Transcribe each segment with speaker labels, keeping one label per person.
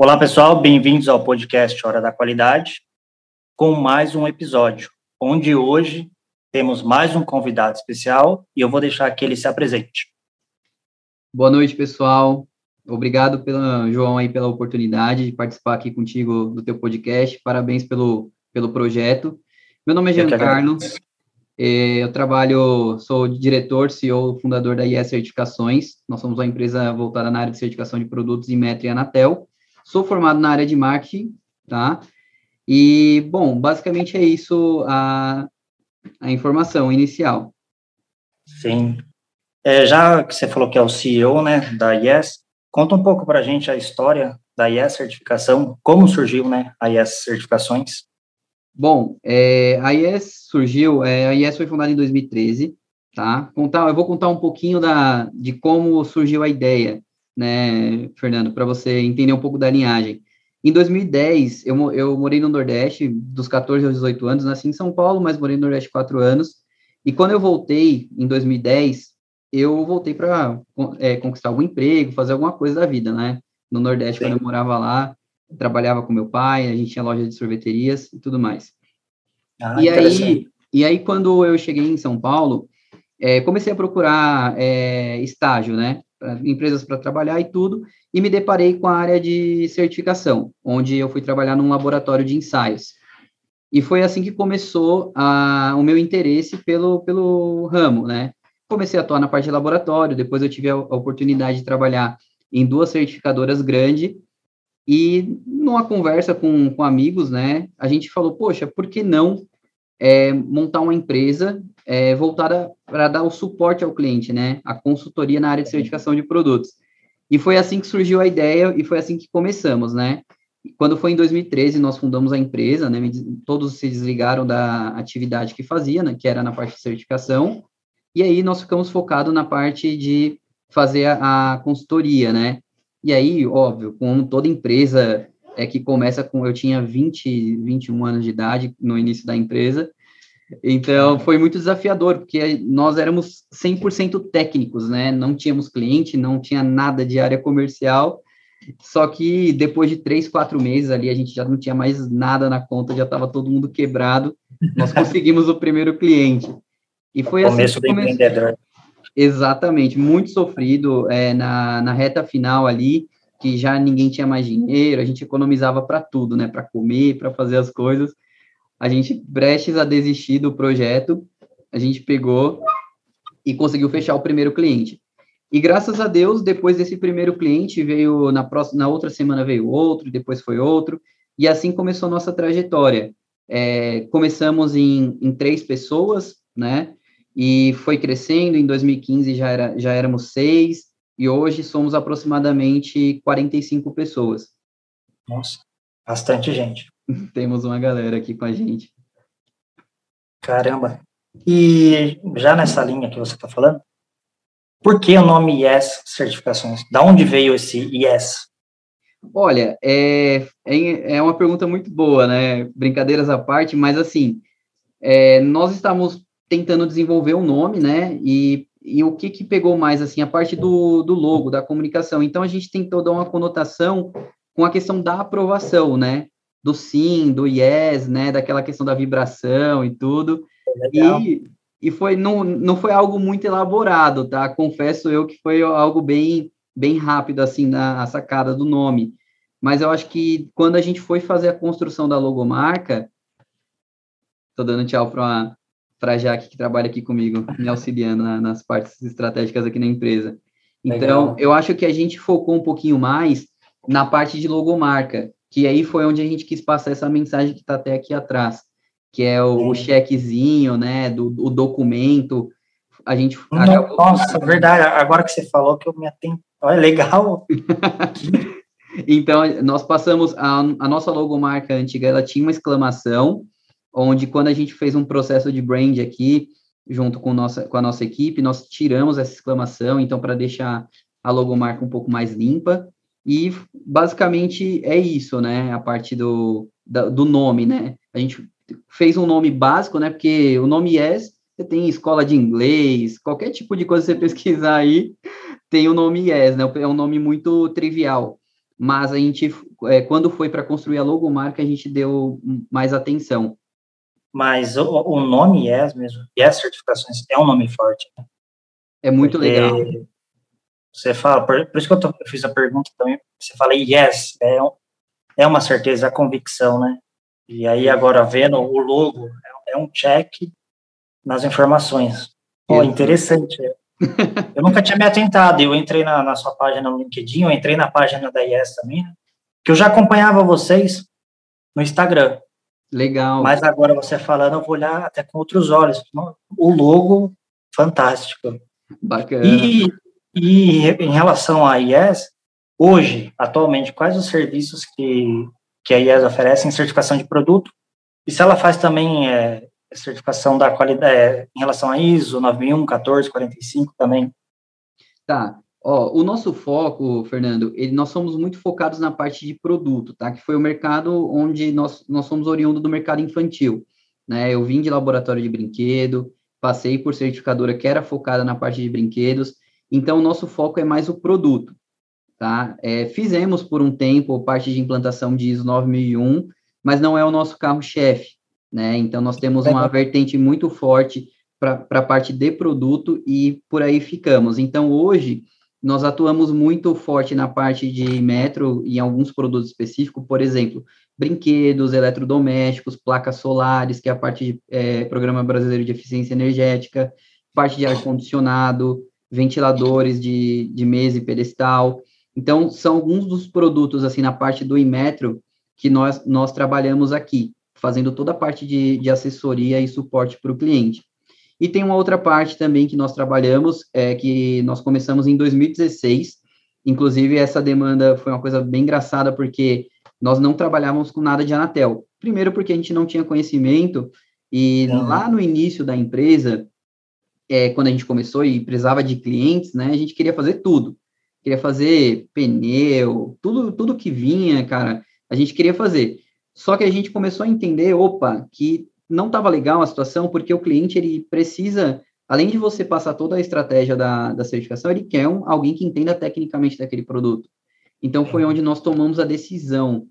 Speaker 1: Olá, pessoal, bem-vindos ao podcast Hora da Qualidade, com mais um episódio, onde hoje temos mais um convidado especial e eu vou deixar que ele se apresente.
Speaker 2: Boa noite, pessoal. Obrigado, pela, João, aí, pela oportunidade de participar aqui contigo do teu podcast. Parabéns pelo, pelo projeto. Meu nome é Giancarlo. É, eu trabalho, sou diretor, CEO, fundador da IES Certificações. Nós somos uma empresa voltada na área de certificação de produtos em Metro e Anatel. Sou formado na área de marketing, tá? E, bom, basicamente é isso a, a informação inicial.
Speaker 1: Sim. É, já que você falou que é o CEO, né, da Yes, conta um pouco para a gente a história da Yes Certificação, como surgiu, né, a Yes Certificações.
Speaker 2: Bom, é, a IES surgiu, é, a IES foi fundada em 2013, tá? Contar, eu vou contar um pouquinho da, de como surgiu a ideia né, Fernando, para você entender um pouco da linhagem. Em 2010, eu, eu morei no Nordeste, dos 14 aos 18 anos, nasci em São Paulo, mas morei no Nordeste quatro anos. E quando eu voltei, em 2010, eu voltei para é, conquistar algum emprego, fazer alguma coisa da vida, né? No Nordeste, Sim. quando eu morava lá, trabalhava com meu pai, a gente tinha loja de sorveterias e tudo mais. Ah, e aí, e aí, quando eu cheguei em São Paulo, é, comecei a procurar é, estágio, né? Empresas para trabalhar e tudo, e me deparei com a área de certificação, onde eu fui trabalhar num laboratório de ensaios. E foi assim que começou a, o meu interesse pelo, pelo ramo, né? Comecei a atuar na parte de laboratório, depois eu tive a, a oportunidade de trabalhar em duas certificadoras grandes, e numa conversa com, com amigos, né, a gente falou, poxa, por que não é, montar uma empresa é, voltada para dar o suporte ao cliente, né? A consultoria na área de certificação de produtos. E foi assim que surgiu a ideia e foi assim que começamos, né? Quando foi em 2013, nós fundamos a empresa, né? Todos se desligaram da atividade que fazia, né? Que era na parte de certificação. E aí nós ficamos focados na parte de fazer a, a consultoria, né? E aí, óbvio, como toda empresa é que começa com eu tinha 20, 21 anos de idade no início da empresa, então, foi muito desafiador, porque nós éramos 100% técnicos, né? Não tínhamos cliente, não tinha nada de área comercial. Só que depois de três, quatro meses ali, a gente já não tinha mais nada na conta, já estava todo mundo quebrado. Nós conseguimos o primeiro cliente. E foi
Speaker 1: assim Começo
Speaker 2: do
Speaker 1: empreendedor.
Speaker 2: Exatamente, muito sofrido é, na, na reta final ali, que já ninguém tinha mais dinheiro, a gente economizava para tudo, né? Para comer, para fazer as coisas a gente, prestes a desistir do projeto, a gente pegou e conseguiu fechar o primeiro cliente. E graças a Deus, depois desse primeiro cliente, veio na próxima, na outra semana veio outro, depois foi outro, e assim começou nossa trajetória. É, começamos em, em três pessoas, né? E foi crescendo. Em 2015 já, era, já éramos seis, e hoje somos aproximadamente 45 pessoas.
Speaker 1: Nossa, bastante gente.
Speaker 2: Temos uma galera aqui com a gente.
Speaker 1: Caramba. E já nessa linha que você está falando, por que o nome Yes Certificações? Da onde veio esse Yes?
Speaker 2: Olha, é, é, é uma pergunta muito boa, né? Brincadeiras à parte, mas assim, é, nós estamos tentando desenvolver um nome, né? E, e o que que pegou mais, assim, a parte do, do logo, da comunicação. Então, a gente tentou dar uma conotação com a questão da aprovação, né? Do sim, do yes, né, daquela questão da vibração e tudo. E, e foi não, não foi algo muito elaborado, tá? Confesso eu que foi algo bem bem rápido assim na sacada do nome. Mas eu acho que quando a gente foi fazer a construção da logomarca, tô dando tchau para para Jaque que trabalha aqui comigo, me auxiliando na, nas partes estratégicas aqui na empresa. Então, Legal. eu acho que a gente focou um pouquinho mais na parte de logomarca que aí foi onde a gente quis passar essa mensagem que está até aqui atrás, que é o, o chequezinho, né, do, do, documento. A gente.
Speaker 1: Nossa, verdade. Agora que você falou que eu me atento. Olha, legal.
Speaker 2: então, nós passamos a, a nossa logomarca antiga, ela tinha uma exclamação, onde quando a gente fez um processo de brand aqui, junto com, nossa, com a nossa equipe, nós tiramos essa exclamação, então, para deixar a logomarca um pouco mais limpa. E basicamente é isso, né? A parte do, da, do nome, né? A gente fez um nome básico, né? Porque o nome Yes, você tem escola de inglês, qualquer tipo de coisa que você pesquisar aí, tem o nome Yes, né? É um nome muito trivial. mas a gente, é, quando foi para construir a logomarca, a gente deu mais atenção.
Speaker 1: Mas o, o nome Yes mesmo, Yes Certificações, é um nome forte. Né?
Speaker 2: É muito Porque legal.
Speaker 1: Você fala, por, por isso que eu, tô, eu, fiz a pergunta também, você fala Yes, é, é uma certeza, é a convicção, né? E aí agora vendo o logo, é, é um check nas informações. Pô, interessante. Eu nunca tinha me atentado, eu entrei na, na, sua página no LinkedIn, eu entrei na página da IES também, que eu já acompanhava vocês no Instagram.
Speaker 2: Legal.
Speaker 1: Mas agora você falando, eu vou olhar até com outros olhos. O logo, fantástico.
Speaker 2: Bacana.
Speaker 1: E, e em relação à IES, hoje, atualmente, quais os serviços que, que a IES oferece em certificação de produto? E se ela faz também é, certificação da qualidade é, em relação a ISO 9001, 14, 45 também.
Speaker 2: Tá. Ó, o nosso foco, Fernando, ele, nós somos muito focados na parte de produto, tá? Que foi o mercado onde nós, nós somos oriundo do mercado infantil, né? Eu vim de laboratório de brinquedo, passei por certificadora que era focada na parte de brinquedos, então o nosso foco é mais o produto, tá? É, fizemos por um tempo parte de implantação de ISO 9001, mas não é o nosso carro-chefe, né? Então, nós temos uma vertente muito forte para a parte de produto e por aí ficamos. Então, hoje, nós atuamos muito forte na parte de metro e em alguns produtos específicos, por exemplo, brinquedos, eletrodomésticos, placas solares, que é a parte de é, Programa Brasileiro de Eficiência Energética, parte de ar-condicionado, ventiladores de, de mesa e pedestal. Então, são alguns dos produtos, assim, na parte do Imetro, que nós, nós trabalhamos aqui fazendo toda a parte de, de assessoria e suporte para o cliente. E tem uma outra parte também que nós trabalhamos, é que nós começamos em 2016, inclusive essa demanda foi uma coisa bem engraçada, porque nós não trabalhávamos com nada de Anatel. Primeiro porque a gente não tinha conhecimento, e uhum. lá no início da empresa, é, quando a gente começou e precisava de clientes, né, a gente queria fazer tudo. Queria fazer pneu, tudo, tudo que vinha, cara, a gente queria fazer. Só que a gente começou a entender, opa, que não estava legal a situação, porque o cliente ele precisa, além de você passar toda a estratégia da, da certificação, ele quer um, alguém que entenda tecnicamente daquele produto. Então foi onde nós tomamos a decisão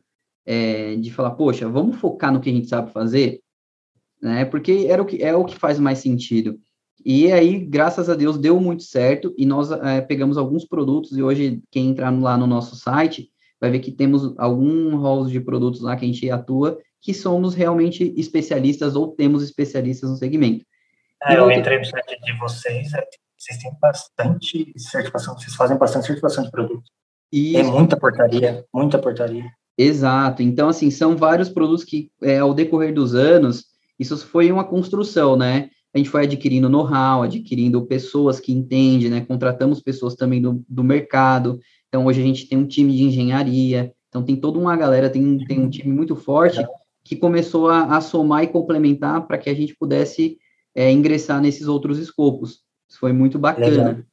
Speaker 2: é, de falar, poxa, vamos focar no que a gente sabe fazer, né? Porque era o que é o que faz mais sentido. E aí, graças a Deus, deu muito certo e nós é, pegamos alguns produtos e hoje quem entrar lá no nosso site vai ver que temos algum rol de produtos lá que a gente atua, que somos realmente especialistas ou temos especialistas no segmento.
Speaker 1: É, eu entrei no site de vocês, é, vocês têm bastante certificação, vocês fazem bastante certificação de produtos. Isso. É muita portaria, muita portaria.
Speaker 2: Exato. Então, assim, são vários produtos que, é, ao decorrer dos anos, isso foi uma construção, né? A gente foi adquirindo know-how, adquirindo pessoas que entendem, né? Contratamos pessoas também do, do mercado. Então, hoje a gente tem um time de engenharia, então tem toda uma galera, tem, tem um time muito forte que começou a, a somar e complementar para que a gente pudesse é, ingressar nesses outros escopos. Isso foi muito bacana. Legal.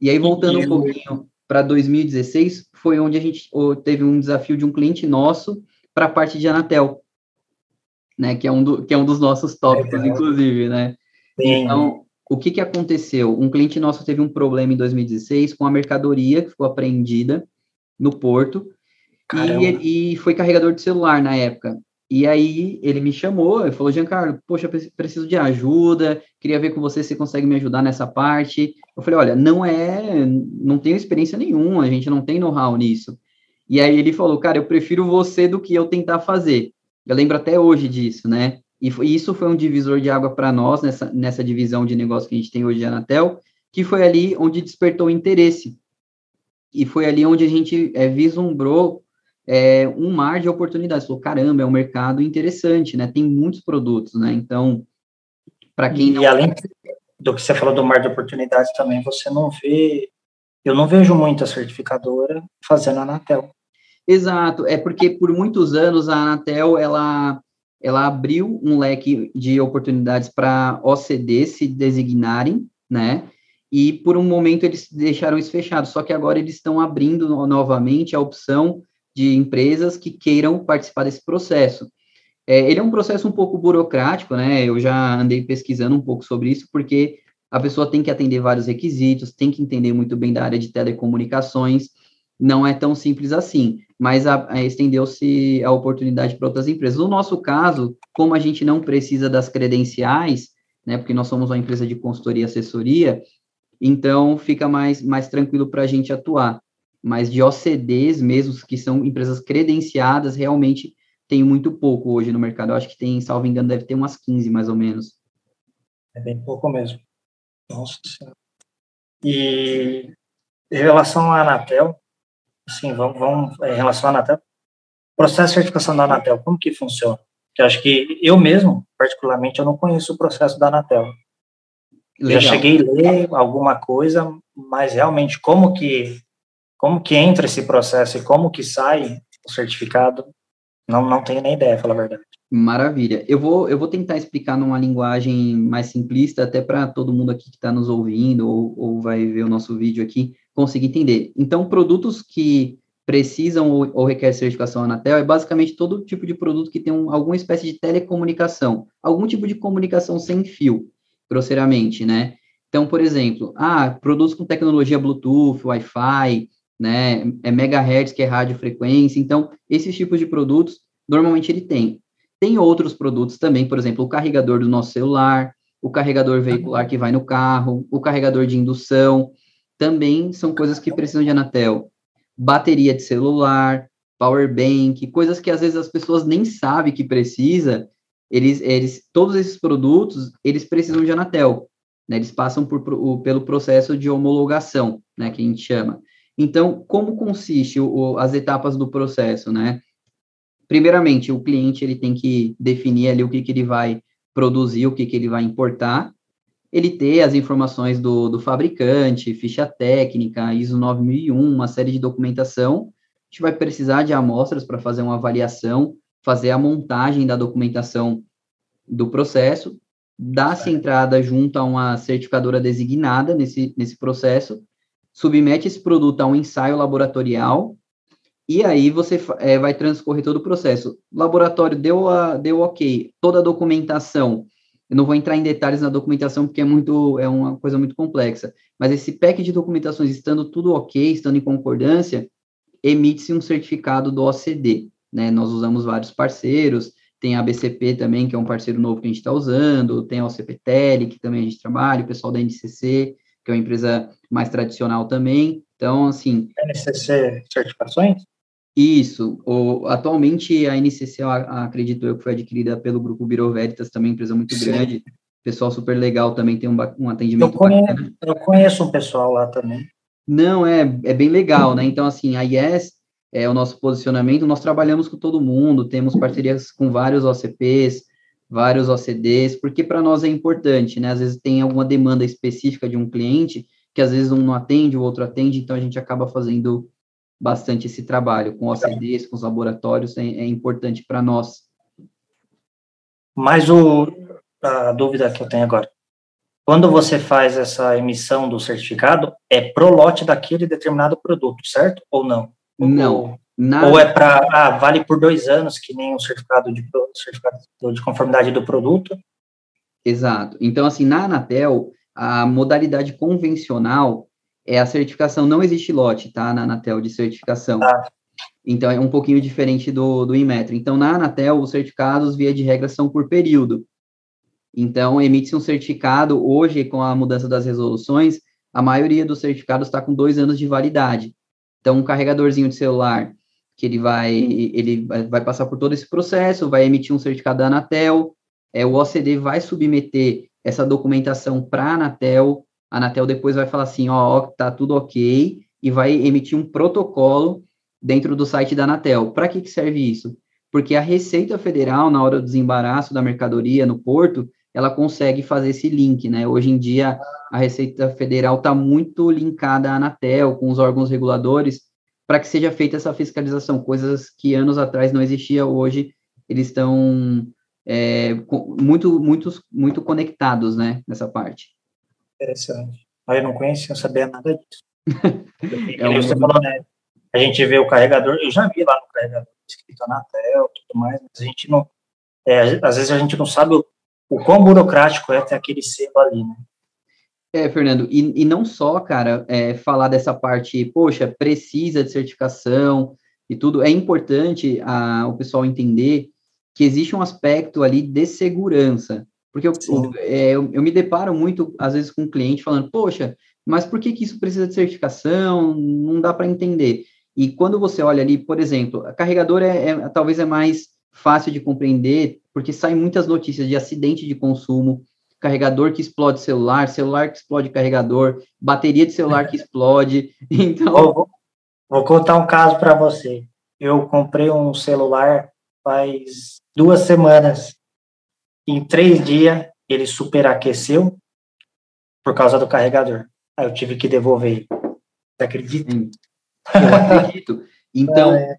Speaker 2: E aí, voltando um pouquinho para 2016, foi onde a gente teve um desafio de um cliente nosso para a parte de Anatel, né, que é um, do, que é um dos nossos tópicos, Legal. inclusive, né? Sim. Então, o que, que aconteceu? Um cliente nosso teve um problema em 2016 com a mercadoria que ficou apreendida no porto e, e, foi carregador de celular na época. E aí ele me chamou e falou, Giancarlo, poxa, preciso de ajuda, queria ver com você se consegue me ajudar nessa parte. Eu falei, olha, não é, não tenho experiência nenhuma, a gente não tem know-how nisso. E aí ele falou, cara, eu prefiro você do que eu tentar fazer. Eu lembro até hoje disso, né? E foi, isso foi um divisor de água para nós nessa, nessa divisão de negócio que a gente tem hoje de Anatel, que foi ali onde despertou o interesse. E foi ali onde a gente é, vislumbrou é, um mar de oportunidades. Falou, caramba, é um mercado interessante, né? Tem muitos produtos, né? Então, para quem
Speaker 1: e,
Speaker 2: não...
Speaker 1: E além do que você falou do mar de oportunidades também, você não vê... Eu não vejo muita certificadora fazendo a Anatel.
Speaker 2: Exato, é porque por muitos anos a Anatel, ela ela abriu um leque de oportunidades para OCD se designarem, né? E por um momento eles deixaram isso fechado, só que agora eles estão abrindo novamente a opção de empresas que queiram participar desse processo. É, ele é um processo um pouco burocrático, né? Eu já andei pesquisando um pouco sobre isso, porque a pessoa tem que atender vários requisitos, tem que entender muito bem da área de telecomunicações, não é tão simples assim. Mas estendeu-se a oportunidade para outras empresas. No nosso caso, como a gente não precisa das credenciais, né, porque nós somos uma empresa de consultoria e assessoria, então fica mais, mais tranquilo para a gente atuar. Mas de OCDs mesmo, que são empresas credenciadas, realmente tem muito pouco hoje no mercado. Eu acho que tem, salvo engano, deve ter umas 15 mais ou menos.
Speaker 1: É bem pouco mesmo. Nossa. E em relação à Anatel, sim, vamos, vamos em relação à Anatel, processo de certificação da Anatel, como que funciona? Que acho que eu mesmo, particularmente, eu não conheço o processo da Anatel. Já cheguei a ler alguma coisa, mas realmente como que como que entra esse processo e como que sai o certificado, não, não tenho nem ideia, falar a verdade.
Speaker 2: Maravilha. Eu vou, eu vou tentar explicar numa linguagem mais simplista, até para todo mundo aqui que está nos ouvindo ou, ou vai ver o nosso vídeo aqui conseguir entender. Então, produtos que precisam ou, ou requer certificação Anatel é basicamente todo tipo de produto que tem um, alguma espécie de telecomunicação, algum tipo de comunicação sem fio, grosseiramente, né? Então, por exemplo, ah, produtos com tecnologia Bluetooth, Wi-Fi, né, é megahertz, que é radiofrequência, então, esses tipos de produtos, normalmente ele tem. Tem outros produtos também, por exemplo, o carregador do nosso celular, o carregador veicular que vai no carro, o carregador de indução, também são coisas que precisam de Anatel. Bateria de celular, power bank, coisas que às vezes as pessoas nem sabem que precisa, eles, eles, todos esses produtos, eles precisam de Anatel, né? Eles passam por, por, pelo processo de homologação, né, que a gente chama. Então, como consiste o, as etapas do processo, né? Primeiramente, o cliente ele tem que definir ali o que, que ele vai produzir, o que, que ele vai importar, ele ter as informações do, do fabricante, ficha técnica, ISO 9001, uma série de documentação. A gente vai precisar de amostras para fazer uma avaliação, fazer a montagem da documentação do processo, dar-se entrada junto a uma certificadora designada nesse, nesse processo, submete esse produto a um ensaio laboratorial, e aí você é, vai transcorrer todo o processo. Laboratório deu, a, deu ok, toda a documentação. Eu não vou entrar em detalhes na documentação porque é muito é uma coisa muito complexa. Mas esse pack de documentações estando tudo ok, estando em concordância, emite-se um certificado do OCD. Né? Nós usamos vários parceiros, tem a BCP também, que é um parceiro novo que a gente está usando, tem a OCPTL, que também a gente trabalha, o pessoal da NCC, que é uma empresa mais tradicional também. Então, assim.
Speaker 1: NCC certificações?
Speaker 2: Isso. O, atualmente, a NCC, eu acredito eu, que foi adquirida pelo Grupo Biro Veritas, também empresa muito Sim. grande. Pessoal super legal também, tem um, um atendimento
Speaker 1: eu conheço, eu conheço um pessoal lá também.
Speaker 2: Não, é, é bem legal, né? Então, assim, a IES é o nosso posicionamento, nós trabalhamos com todo mundo, temos parcerias com vários OCPs, vários OCDs, porque para nós é importante, né? Às vezes tem alguma demanda específica de um cliente que às vezes um não atende, o outro atende, então a gente acaba fazendo bastante esse trabalho com OCDs, com os laboratórios, é, é importante para nós.
Speaker 1: Mas o, a dúvida que eu tenho agora, quando você faz essa emissão do certificado, é pro lote daquele determinado produto, certo? Ou não?
Speaker 2: Não.
Speaker 1: Ou, é para, ah, vale por dois anos, que nem o certificado de, certificado de conformidade do produto?
Speaker 2: Exato. Então, assim, na Anatel, a modalidade convencional é a certificação, não existe lote, tá, na Anatel de certificação. Ah. Então, é um pouquinho diferente do, do Inmetro. Então, na Anatel, os certificados, via de regra, são por período. Então, emite-se um certificado, hoje, com a mudança das resoluções, a maioria dos certificados está com dois anos de validade. Então, um carregadorzinho de celular, que ele vai, ele vai passar por todo esse processo, vai emitir um certificado da Anatel, é, o OCD vai submeter essa documentação para a Anatel, a Anatel depois vai falar assim, ó, tá tudo ok, e vai emitir um protocolo dentro do site da Anatel. Para que, que serve isso? Porque a Receita Federal, na hora do desembaraço da mercadoria no porto, ela consegue fazer esse link, né? Hoje em dia, a Receita Federal está muito linkada à Anatel, com os órgãos reguladores, para que seja feita essa fiscalização, coisas que anos atrás não existia, hoje eles estão é, muito, muito, muito conectados, né, nessa parte.
Speaker 1: Interessante. Eu não conhecia, não sabia nada disso. é um... você falou, né, a gente vê o carregador, eu já vi lá no carregador escrito Anatel, tudo mais, mas a gente não, é, às vezes a gente não sabe o, o quão burocrático é ter aquele selo ali, né?
Speaker 2: É, Fernando, e, e não só, cara, é, falar dessa parte, poxa, precisa de certificação, e tudo, é importante a, o pessoal entender que existe um aspecto ali de segurança. Porque eu, é, eu, eu, me deparo muito, às vezes, com um cliente falando, poxa, mas por que, que isso precisa de certificação? Não dá para entender. E quando você olha ali, por exemplo, a carregador é, é, talvez é mais fácil de compreender, porque saem muitas notícias de acidente de consumo, carregador que explode celular, celular que explode carregador, bateria de celular que explode. Então.
Speaker 1: Vou, vou contar um caso para você. Eu comprei um celular faz duas semanas. Em três dias, ele superaqueceu por causa do carregador. Aí eu tive que devolver. Você acredita?
Speaker 2: Eu acredito. Então, é.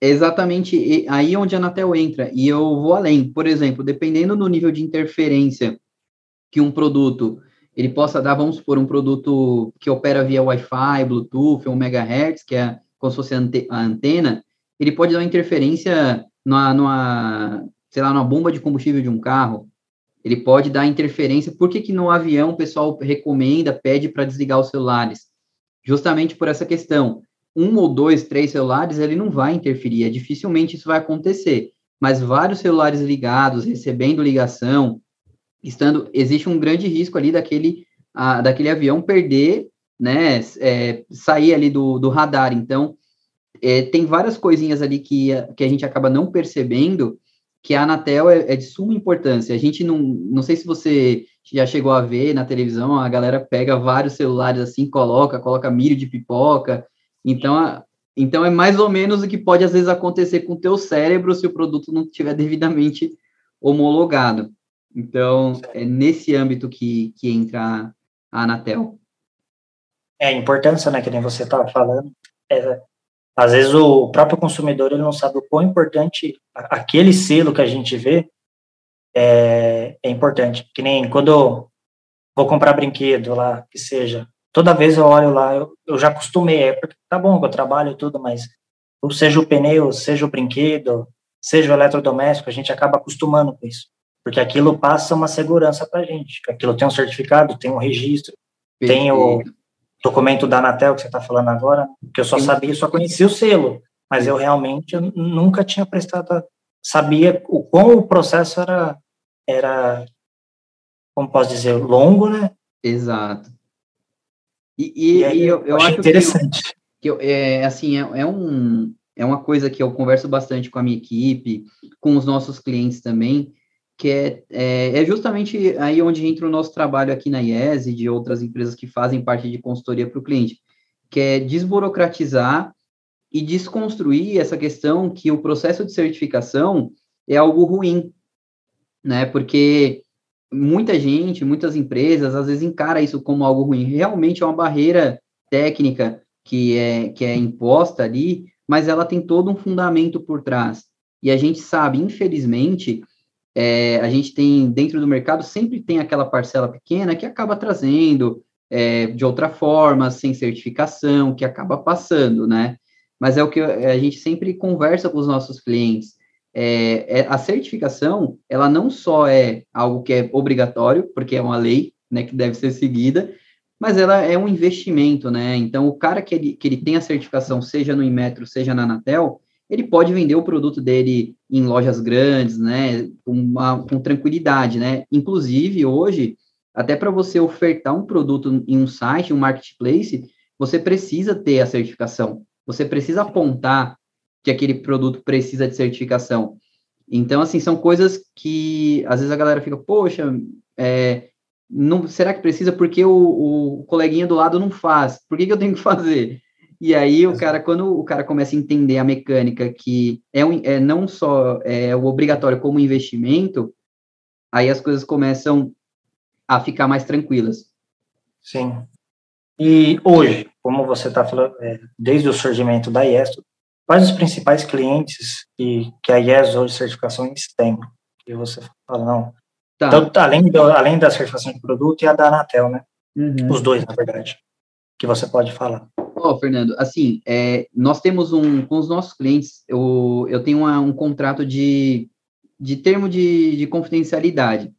Speaker 2: exatamente aí onde a Anatel entra. E eu vou além. Por exemplo, dependendo do nível de interferência que um produto ele possa dar, vamos supor, um produto que opera via Wi-Fi, Bluetooth, 1 MHz, que é como se fosse a antena, ele pode dar uma interferência numa, numa, sei lá, numa bomba de combustível de um carro. Ele pode dar interferência. Por que, que no avião o pessoal recomenda, pede para desligar os celulares? Justamente por essa questão. Um ou dois, três celulares, ele não vai interferir. É, dificilmente isso vai acontecer. Mas vários celulares ligados, recebendo ligação, estando existe um grande risco ali daquele, a, daquele avião perder, né, é, sair ali do, do radar. Então, é, tem várias coisinhas ali que, que a gente acaba não percebendo que a Anatel é, é, de suma importância. A gente não, não sei se você já chegou a ver na televisão, a galera pega vários celulares assim, coloca, coloca milho de pipoca. Então, então é mais ou menos o que pode às vezes acontecer com o teu cérebro se o produto não estiver devidamente homologado. Então, é nesse âmbito que, que entra a Anatel.
Speaker 1: É, a importância, né, que nem você estava falando, é, às vezes o próprio consumidor ele não sabe o quão importante aquele selo que a gente vê é, é importante. Que nem quando eu vou comprar brinquedo lá, que seja, toda vez eu olho lá, eu, eu já acostumei, é porque tá bom que eu trabalho tudo, mas seja o pneu, seja o brinquedo, seja o eletrodoméstico, a gente acaba acostumando com isso porque aquilo passa uma segurança para a gente. Aquilo tem um certificado, tem um registro, Perfeito. tem o documento da Anatel que você está falando agora, que eu só sabia, só conhecia o selo, mas eu realmente nunca tinha prestado, sabia o quão o processo era, era, como posso dizer, longo, né?
Speaker 2: Exato. E, e, e eu, eu acho interessante. Que, que é, assim, é, é, um, é uma coisa que eu converso bastante com a minha equipe, com os nossos clientes também, que é, é, é, justamente aí onde entra o nosso trabalho aqui na IES e de outras empresas que fazem parte de consultoria para o cliente, que é desburocratizar e desconstruir essa questão que o processo de certificação é algo ruim, né? Porque muita gente, muitas empresas, às vezes encara isso como algo ruim. Realmente é uma barreira técnica que é, que é imposta ali, mas ela tem todo um fundamento por trás. E a gente sabe, infelizmente, é, a gente tem, dentro do mercado, sempre tem aquela parcela pequena que acaba trazendo é, de outra forma, sem certificação, que acaba passando, né? Mas é o que a gente sempre conversa com os nossos clientes. É, é, a certificação, ela não só é algo que é obrigatório, porque é uma lei, né, que deve ser seguida, mas ela é um investimento, né? Então, o cara que ele, que ele tem a certificação, seja no Inmetro, seja na Anatel, ele pode vender o produto dele em lojas grandes, né, com, uma, com tranquilidade, né? Inclusive, hoje, até para você ofertar um produto em um site, um marketplace, você precisa ter a certificação. Você precisa apontar que aquele produto precisa de certificação. Então, assim, são coisas que às vezes a galera fica, poxa, é, não, será que precisa? Porque o, o coleguinha do lado não faz. Por que, que eu tenho que fazer? E aí o cara, quando o cara começa a entender a mecânica que é, um, é não só é o obrigatório como investimento, aí as coisas começam a ficar mais tranquilas.
Speaker 1: Sim. E hoje, como você está falando, é, desde o surgimento da IES, quais os principais clientes que, que a IES hoje certificações tem? E você fala, não. Tá. Então, além, do, além da certificação de produto e a da Anatel, né? Uhum. Os dois, na verdade, que você pode falar.
Speaker 2: Ó, oh, Fernando, assim, é, nós temos um, com os nossos clientes, eu, eu tenho uma, um contrato de, de termo de, de confidencialidade.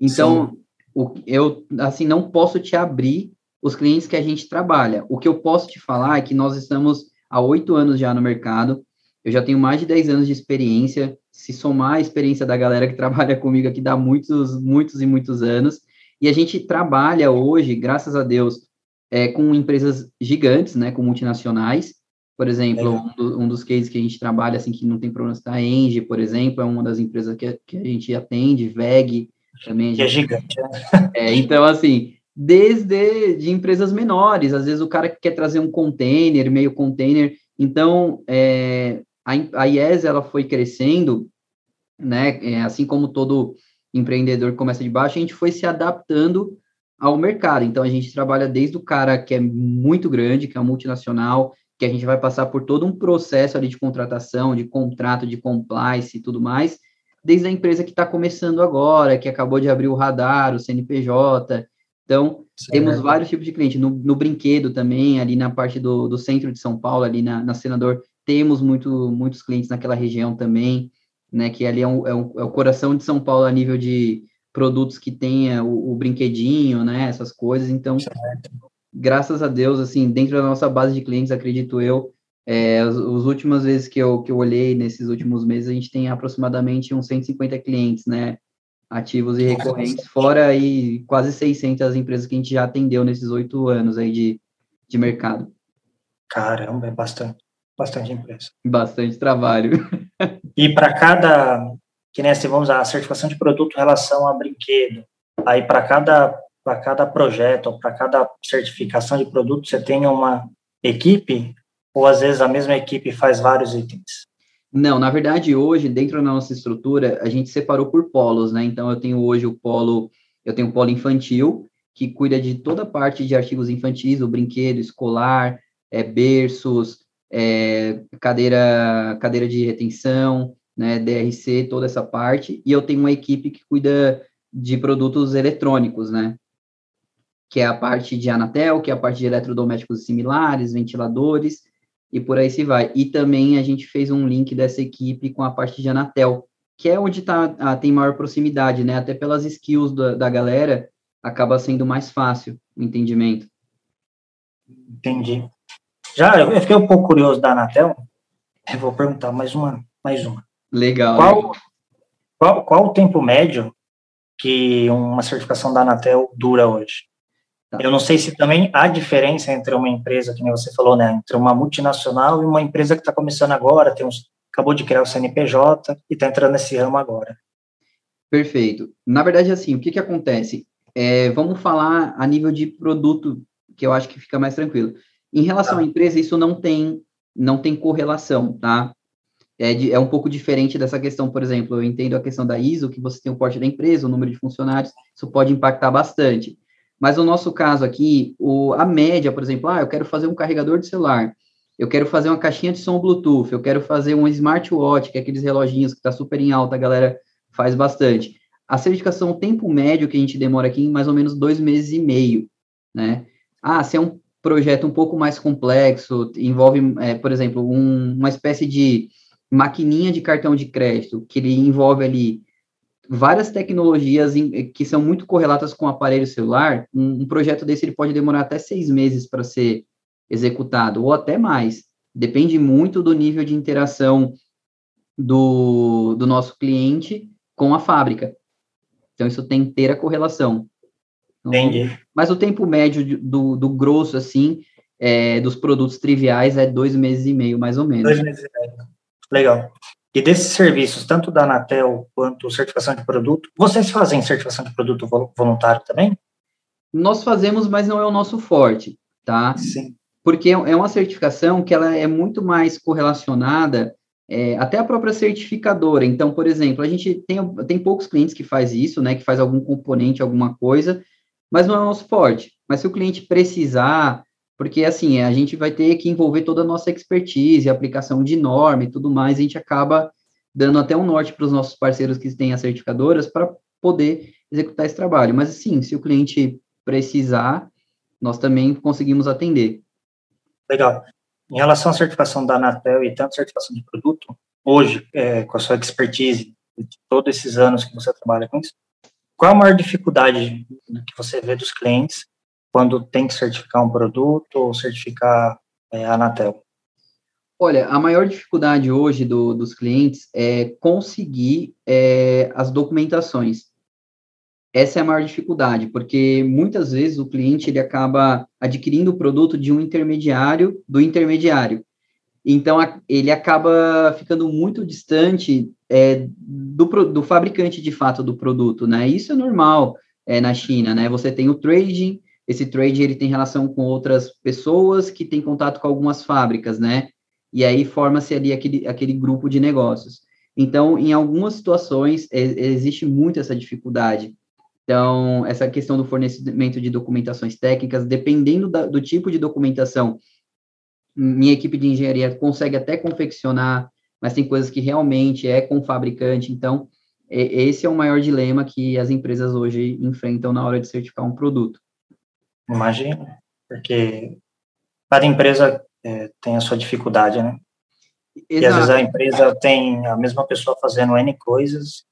Speaker 2: Então, o, eu, assim, não posso te abrir os clientes que a gente trabalha. O que eu posso te falar é que nós estamos há oito anos já no mercado, Eu já tenho mais de 10 anos de experiência, se somar a experiência da galera que trabalha comigo aqui dá muitos, muitos e muitos anos, e a gente trabalha hoje, graças a Deus, é, com empresas gigantes, né, com multinacionais, por exemplo, um, do, um, dos cases que a gente trabalha, assim, que não tem problema citar, a Engie, por exemplo, é uma das empresas que, que a gente atende, VEG, também.
Speaker 1: Que é gigante, né?
Speaker 2: É, então, assim, desde de empresas menores, às vezes o cara quer trazer um container, meio container, então, é, a, a IES, ela foi crescendo, né, é, assim como todo empreendedor que começa de baixo, a gente foi se adaptando ao mercado. Então, a gente trabalha desde o cara que é muito grande, que é um multinacional, que a gente vai passar por todo um processo ali de contratação, de contrato, de compliance e tudo mais, desde a empresa que está começando agora, que acabou de abrir o radar, o CNPJ. Então, Sim, temos é. vários tipos de cliente. No, no, brinquedo também, ali na parte do, do centro de São Paulo, ali na, na Senador, temos muito, muitos clientes naquela região também, né, que ali é, um, é, um, é o coração de São Paulo a nível de produtos que tenha o, o brinquedinho, né, essas coisas, então, certo. graças a Deus, assim, dentro da nossa base de clientes, acredito eu, é, as, as, últimas vezes que eu, que eu olhei, nesses últimos meses, a gente tem aproximadamente uns 150 clientes, né, ativos e recorrentes, fora aí quase 600 empresas que a gente já atendeu nesses oito anos aí de, de mercado.
Speaker 1: Caramba, é bastante bastante empresa.
Speaker 2: Bastante trabalho.
Speaker 1: E para cada, que nem assim, vamos a certificação de produto em relação a brinquedo, aí para cada para cada projeto para cada certificação de produto você tem uma equipe ou às vezes a mesma equipe faz vários itens?
Speaker 2: Não, na verdade hoje dentro da nossa estrutura a gente separou por polos, né? Então eu tenho hoje o polo, eu tenho o polo infantil que cuida de toda a parte de artigos infantis, o brinquedo escolar, é, berços, é, cadeira, cadeira de retenção, né, DRC, toda essa parte, e eu tenho uma equipe que cuida de produtos eletrônicos, né, que é a parte de Anatel, que é a parte de eletrodomésticos similares, ventiladores, e por aí se vai. E também a gente fez um link dessa equipe com a parte de Anatel, que é onde tá, tem maior proximidade, né, até pelas skills da, da galera, acaba sendo mais fácil o entendimento.
Speaker 1: Entendi. Já, eu fiquei um pouco curioso da Anatel. Eu vou perguntar mais uma, mais uma.
Speaker 2: Legal.
Speaker 1: Qual, qual, qual o tempo médio que uma certificação da Anatel dura hoje? Tá. Eu não sei se também há diferença entre uma empresa, que nem você falou, né, entre uma multinacional e uma empresa que está começando agora, tem uns, acabou de criar o CNPJ e está entrando nesse ramo agora.
Speaker 2: Perfeito. Na verdade, assim, o que, que acontece? É, vamos falar a nível de produto, que eu acho que fica mais tranquilo. Em relação tá. à empresa, isso não tem, não tem correlação, tá? É, de, é um pouco diferente dessa questão, por exemplo, eu entendo a questão da ISO, que você tem o porte da empresa, o número de funcionários, isso pode impactar bastante. Mas no nosso caso aqui, o, a média, por exemplo, ah, eu quero fazer um carregador de celular, eu quero fazer uma caixinha de som Bluetooth, eu quero fazer um smartwatch, que é aqueles reloginhos que está super em alta, a galera faz bastante. A certificação, o tempo médio que a gente demora aqui, em mais ou menos dois meses e meio, né? Ah, se é um projeto um pouco mais complexo, envolve, é, por exemplo, um, uma espécie de maquininha de cartão de crédito, que ele envolve ali várias tecnologias em, que são muito correlatas com o aparelho celular, um, um projeto desse ele pode demorar até seis meses para ser executado, ou até mais. Depende muito do nível de interação do, do nosso cliente com a fábrica. Então, isso tem inteira correlação.
Speaker 1: Entendi.
Speaker 2: Mas o tempo médio do, do grosso, assim, é, dos produtos triviais é dois meses e meio, mais ou menos.
Speaker 1: Dois meses e meio. Legal. E desses serviços, tanto da Anatel quanto certificação de produto, vocês fazem certificação de produto voluntário também?
Speaker 2: Nós fazemos, mas não é o nosso forte, tá?
Speaker 1: Sim.
Speaker 2: Porque é uma certificação que ela é muito mais correlacionada é, até a própria certificadora. Então, por exemplo, a gente tem, tem poucos clientes que faz isso, né? Que faz algum componente, alguma coisa, mas não é o nosso forte. Mas se o cliente precisar, porque assim, a gente vai ter que envolver toda a nossa expertise, aplicação de norma e tudo mais, a gente acaba dando até um norte para os nossos parceiros que têm as certificadoras para poder executar esse trabalho. Mas assim, se o cliente precisar, nós também conseguimos atender.
Speaker 1: Legal. Em relação à certificação da Anatel e tanto certificação de produto, hoje, é, com a sua expertise, de todos esses anos que você trabalha com isso, qual a maior dificuldade que você vê dos clientes quando tem que certificar um produto ou certificar é, a Anatel?
Speaker 2: Olha, a maior dificuldade hoje do, dos clientes é conseguir é, as documentações. Essa é a maior dificuldade, porque muitas vezes o cliente ele acaba adquirindo o produto de um intermediário do intermediário. Então, a, ele acaba ficando muito distante é, do, do fabricante de fato do produto, né? Isso é normal é, na China, né? Você tem o trading, esse trading ele tem relação com outras pessoas que têm contato com algumas fábricas, né? E aí forma-se ali aquele, aquele grupo de negócios. Então, em algumas situações, existe muito essa dificuldade. Então, essa questão do fornecimento de documentações técnicas, dependendo da, do tipo de documentação, minha equipe de engenharia consegue até confeccionar, mas tem coisas que realmente é com o fabricante. Então, esse é o maior dilema que as empresas hoje enfrentam na hora de certificar um produto.
Speaker 1: Imagino, porque cada empresa é, tem a sua dificuldade, né? Exato. E às vezes a empresa tem a mesma pessoa fazendo N coisas.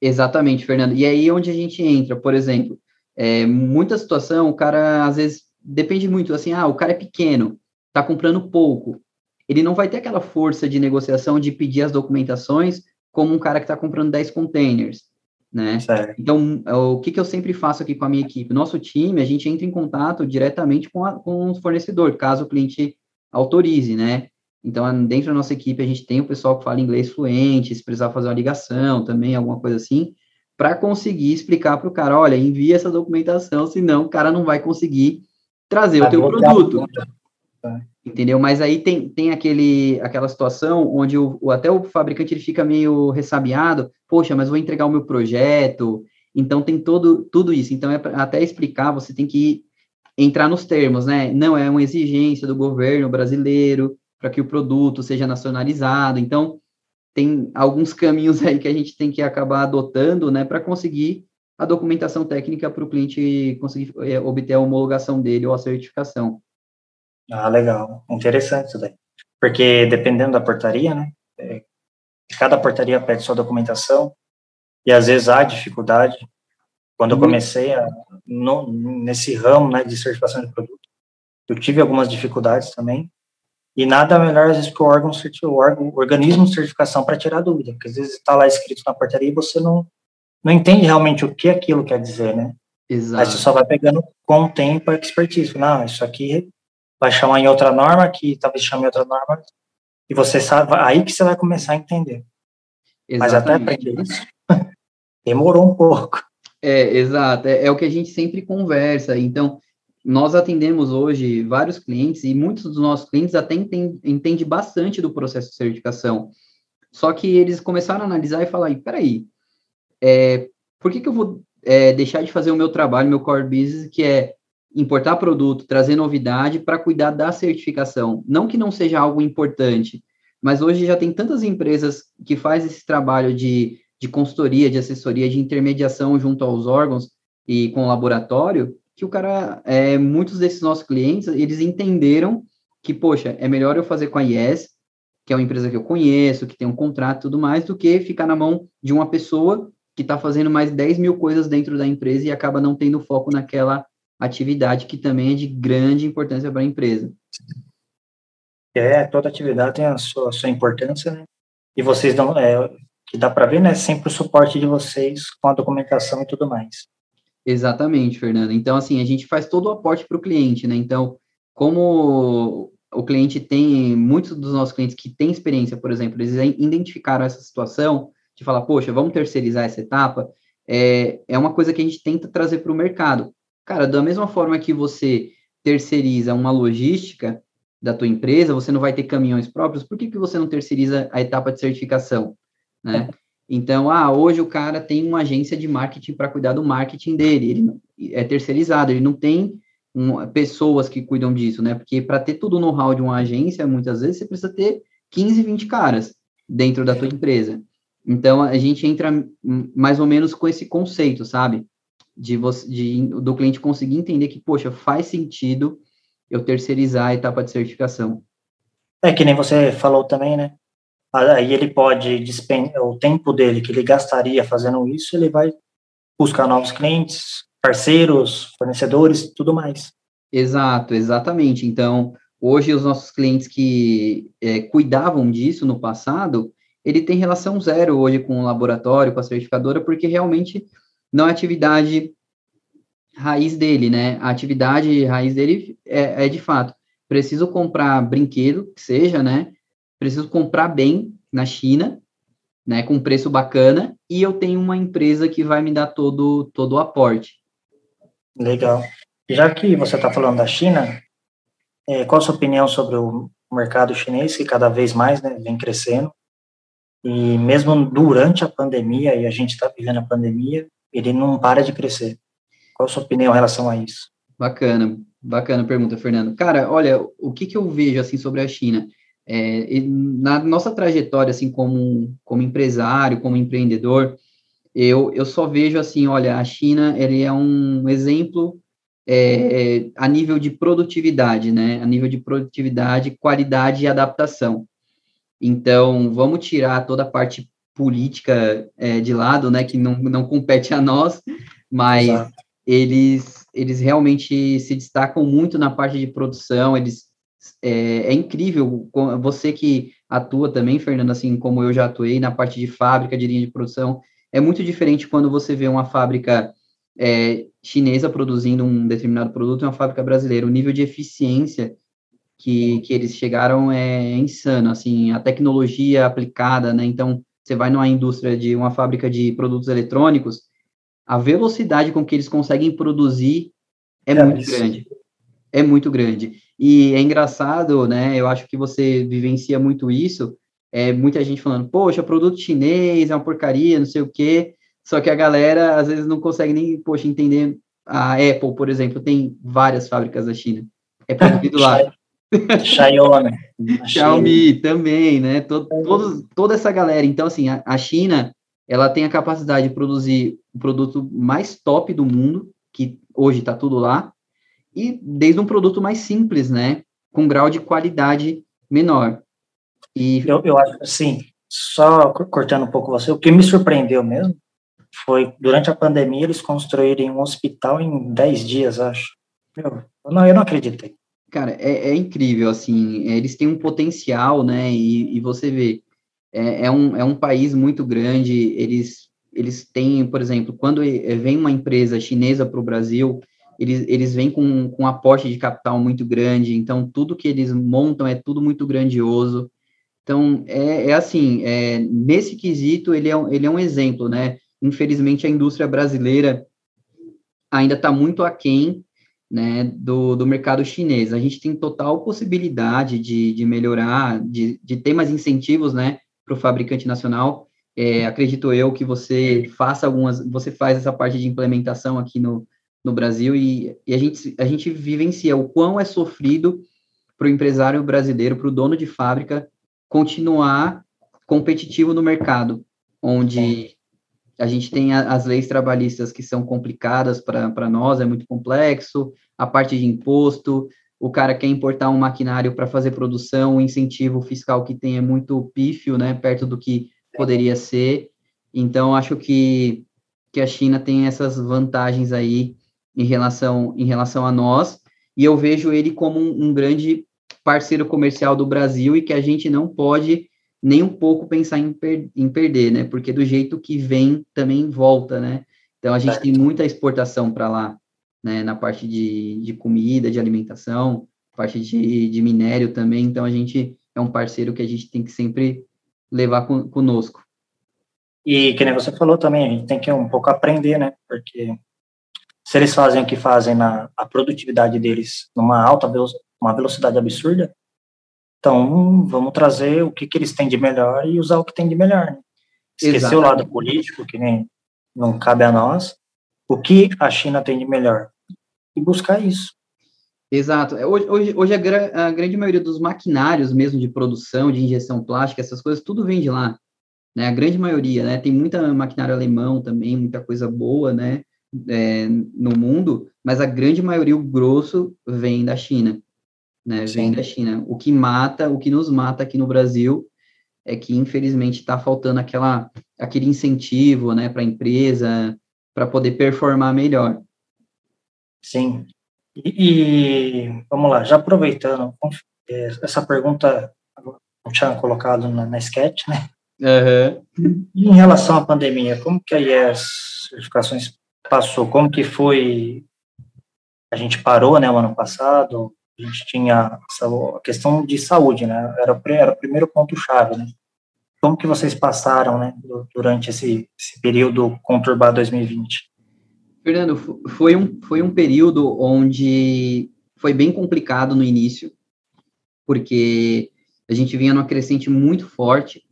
Speaker 2: Exatamente, Fernando. E aí onde a gente entra, por exemplo, é, muita situação, o cara às vezes depende muito, assim, ah, o cara é pequeno, tá comprando pouco. Ele não vai ter aquela força de negociação de pedir as documentações como um cara que está comprando 10 containers, né? Certo. Então, é, o que, que eu sempre faço aqui com a minha equipe? Nosso time, a gente entra em contato diretamente com, a, com o fornecedor, caso o cliente autorize, né? Então, dentro da nossa equipe, a gente tem o pessoal que fala inglês fluente, se precisar fazer uma ligação também, alguma coisa assim, para conseguir explicar para o cara, olha, envia essa documentação, senão o cara não vai conseguir trazer o teu produto. Entendeu? Mas aí tem, tem aquele, aquela situação onde o, o, até o fabricante ele fica meio ressabiado, poxa, mas vou entregar o meu projeto, então tem todo, tudo isso. Então, é até explicar, você tem que entrar nos termos, né? Não é uma exigência do governo brasileiro para que o produto seja nacionalizado. Então, tem alguns caminhos aí que a gente tem que acabar adotando, né, para conseguir a documentação técnica para o cliente conseguir é, obter a homologação dele ou a certificação.
Speaker 1: Ah, legal. Interessante isso daí. Porque dependendo da portaria, né? É, cada portaria pede sua documentação e às vezes há dificuldade. Quando eu uhum. comecei a, no, nesse ramo né, de certificação de produto, eu tive algumas dificuldades também. E nada melhor, às vezes, que o órgão, o órgão o organismo de certificação para tirar dúvida, porque às vezes está lá escrito na portaria e você não, não entende realmente o que aquilo quer dizer, né? Exato. Aí você só vai pegando com o tempo a expertise. Não, isso aqui vai chamar em outra norma, que talvez chame em outra norma, e você sabe, aí que você vai começar a entender. Exatamente. Mas até aprender isso, demorou um pouco.
Speaker 2: É, exato, é, é, o que a gente sempre conversa, então, nós atendemos hoje vários clientes, e muitos dos nossos clientes até entendem entende bastante do processo de certificação, só que eles começaram a analisar e falar, peraí, é, por que que eu vou é, deixar de fazer o meu trabalho, meu core business, que é importar produto, trazer novidade para cuidar da certificação. Não que não seja algo importante, mas hoje já tem tantas empresas que fazem esse trabalho de, de consultoria, de assessoria, de intermediação junto aos órgãos e com o laboratório, que o cara, é, muitos desses nossos clientes, eles entenderam que, poxa, é melhor eu fazer com a IES, que é uma empresa que eu conheço, que tem um contrato e tudo mais, do que ficar na mão de uma pessoa que está fazendo mais 10 mil coisas dentro da empresa e acaba não tendo foco naquela atividade que também é de grande importância para a empresa.
Speaker 1: É, toda atividade tem a sua, a sua importância, né? E vocês dão, é, que dá para ver, né? Sempre o suporte de vocês com a documentação e tudo mais.
Speaker 2: Exatamente, Fernando. Então, assim, a gente faz todo o aporte para o cliente, né? Então, como o cliente tem, muitos dos nossos clientes que têm experiência, por exemplo, eles identificaram essa situação de falar, poxa, vamos terceirizar essa etapa, é, é uma coisa que a gente tenta trazer para o mercado. Cara, da mesma forma que você terceiriza uma logística da tua empresa, você não vai ter caminhões próprios, por que, que você não terceiriza a etapa de certificação, né? Então, ah, hoje o cara tem uma agência de marketing para cuidar do marketing dele, ele é terceirizado, ele não tem um, pessoas que cuidam disso, né? Porque para ter todo o know-how de uma agência, muitas vezes você precisa ter 15, 20 caras dentro da tua empresa. Então, a gente entra mais ou menos com esse conceito, sabe? De, você, de do cliente conseguir entender que, poxa, faz sentido eu terceirizar a etapa de certificação.
Speaker 1: É que nem você falou também, né? Aí ele pode dispensar o tempo dele que ele gastaria fazendo isso, ele vai buscar novos clientes, parceiros, fornecedores, tudo mais.
Speaker 2: Exato, exatamente. Então, hoje os nossos clientes que é, cuidavam disso no passado, ele tem relação zero hoje com o laboratório, com a certificadora, porque realmente não é atividade raiz dele, né? A atividade raiz dele é, é de fato, preciso comprar brinquedo, que seja, né? Preciso comprar bem na China, né? Com preço bacana, e eu tenho uma empresa que vai me dar todo, todo o aporte.
Speaker 1: Legal. Já que você está falando da China, é, qual a sua opinião sobre o mercado chinês, que cada vez mais né, vem crescendo? E mesmo durante a pandemia, e a gente está vivendo a pandemia, ele não para de crescer. Qual a sua opinião em relação a isso?
Speaker 2: Bacana, bacana pergunta, Fernando. Cara, olha, o que, que eu vejo assim sobre a China? É, na nossa trajetória, assim, como, como empresário, como empreendedor, eu, eu só vejo assim, olha, a China, ele é um exemplo é, a nível de produtividade, né? A nível de produtividade, qualidade e adaptação. Então, vamos tirar toda a parte política é, de lado, né? Que não, não compete a nós, mas Exato. eles, eles realmente se destacam muito na parte de produção, eles é, é, incrível, você que atua também, Fernando, assim como eu já atuei na parte de fábrica, de linha de produção, é muito diferente quando você vê uma fábrica é, chinesa produzindo um determinado produto e uma fábrica brasileira. O nível de eficiência que, que eles chegaram é insano, assim, a tecnologia aplicada, né? Então, você vai numa indústria de uma fábrica de produtos eletrônicos, a velocidade com que eles conseguem produzir é, é muito isso. grande. É muito grande. E é engraçado, né? Eu acho que você vivencia muito isso. É muita gente falando, poxa, produto chinês é uma porcaria, não sei o quê. Só que a galera às vezes não consegue nem, poxa, entender. A Apple, por exemplo, tem várias fábricas da China. É produzido lá.
Speaker 1: Xiaomi.
Speaker 2: Xiaomi também, né? Todo, todo, toda essa galera. Então, assim, a, a China, ela tem a capacidade de produzir o produto mais top do mundo, que hoje está tudo lá, e desde um produto mais simples, né? Com grau de qualidade menor.
Speaker 1: E... Eu, eu acho assim, só cortando um pouco você, o que me surpreendeu mesmo foi, durante a pandemia, eles construírem um hospital em 10 dias, acho. Meu, eu não, eu não acreditei.
Speaker 2: Cara, é, é incrível, assim, eles têm um potencial, né, e, e você vê, é, é, um, é um país muito grande, eles, eles têm, por exemplo, quando vem uma empresa chinesa para o Brasil, eles, eles vêm com, com um aporte de capital muito grande, então tudo que eles montam é tudo muito grandioso, então, é, é assim, é, nesse quesito, ele é, ele é um exemplo, né, infelizmente, a indústria brasileira ainda está muito aquém né, do, do mercado chinês. A gente tem total possibilidade de, de melhorar, de, de ter mais incentivos né, para o fabricante nacional. É, acredito eu que você faça algumas, você faz essa parte de implementação aqui no, no Brasil e, e a, gente, a gente vivencia o quão é sofrido para o empresário brasileiro, para o dono de fábrica, continuar competitivo no mercado, onde a gente tem a, as leis trabalhistas que são complicadas para nós, é muito complexo, a parte de imposto, o cara quer importar um maquinário para fazer produção, o incentivo fiscal que tem é muito pífio, né, perto do que poderia ser. Então, acho que, que a China tem essas vantagens aí em relação, em relação a nós, e eu vejo ele como um, um grande parceiro comercial do Brasil e que a gente não pode nem um pouco pensar em, per em perder, né? Porque do jeito que vem, também volta, né? Então, a gente tem muita exportação para lá, né? Na parte de, de comida, de alimentação, parte de, de minério também. Então, a gente é um parceiro que a gente tem que sempre levar com, conosco.
Speaker 1: E, que nem você falou também, a gente tem que um pouco aprender, né? Porque se eles fazem o que fazem na a produtividade deles numa alta uma velocidade absurda, então, vamos trazer o que, que eles têm de melhor e usar o que tem de melhor. Né? Esquecer Exatamente. o lado político, que nem não cabe a nós. O que a China tem de melhor? E buscar isso.
Speaker 2: Exato. É, hoje, hoje, hoje a, a, grande maioria dos maquinários mesmo de produção, de injeção plástica, essas coisas, tudo vem de lá. Né? A grande maioria, né? Tem muita maquinário alemão também, muita coisa boa, né? É, no mundo, mas a grande maioria, o grosso, vem da China né? Vem da China. O que mata, o que nos mata aqui no Brasil é que infelizmente está faltando aquela aquele incentivo, né, para a empresa para poder performar melhor.
Speaker 1: Sim. E, e, vamos lá, já aproveitando, é, essa pergunta não tinha colocado na, na sketch, né?
Speaker 2: Uhum.
Speaker 1: E em relação à pandemia, como que a IES Certificações passou? Como que foi? A gente parou, né, o ano passado, a gente tinha a questão de saúde, né, era, era o primeiro ponto-chave, né? Como que vocês passaram, né, durante esse, esse período conturbado 2020?
Speaker 2: Fernando, foi um, foi um período onde foi bem complicado no início, porque a gente vinha numa crescente muito forte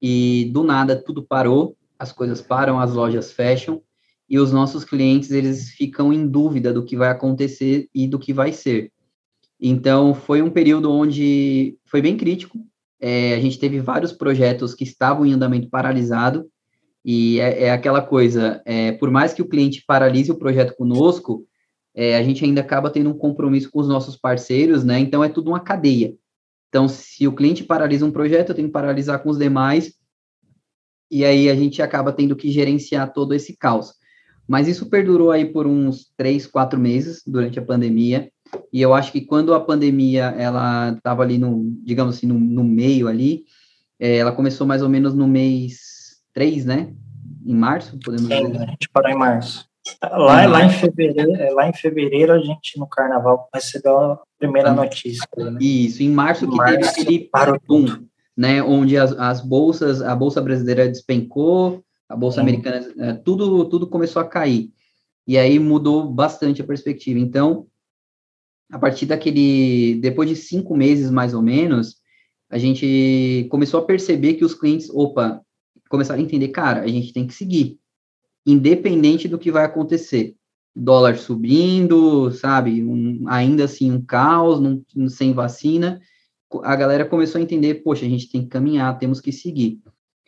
Speaker 2: e do nada tudo parou, as coisas param, as lojas fecham e os nossos clientes eles ficam em dúvida do que vai acontecer e do que vai ser. Então foi um período onde foi bem crítico. É, a gente teve vários projetos que estavam em andamento paralisado e é, é aquela coisa, é, por mais que o cliente paralise o projeto conosco, é, a gente ainda acaba tendo um compromisso com os nossos parceiros, né? Então é tudo uma cadeia. Então, se o cliente paralisa um projeto, eu tenho que paralisar com os demais, e aí a gente acaba tendo que gerenciar todo esse caos. Mas isso perdurou aí por uns três, quatro meses durante a pandemia, e eu acho que quando a pandemia, ela estava ali no, digamos assim, no, no meio ali, é, ela começou mais ou menos no mês 3, né? Em março, podemos
Speaker 1: Sim, dizer. a gente parou em março. Lá, lá, em fevereiro, é, lá em fevereiro, a gente, no carnaval, recebeu a primeira notícia. Né?
Speaker 2: Isso, em março que março, teve aquele parum, né, onde as, as bolsas, a Bolsa Brasileira despencou, a Bolsa Americana, é, tudo, tudo começou a cair. E aí mudou bastante a perspectiva. Então, a partir daquele, depois de cinco meses, mais ou menos, a gente começou a perceber que os clientes, opa, começaram a entender, cara, a gente tem que seguir independente do que vai acontecer. Dólar subindo, sabe? Um, ainda assim, um caos, num, sem vacina. A galera começou a entender, poxa, a gente tem que caminhar, temos que seguir.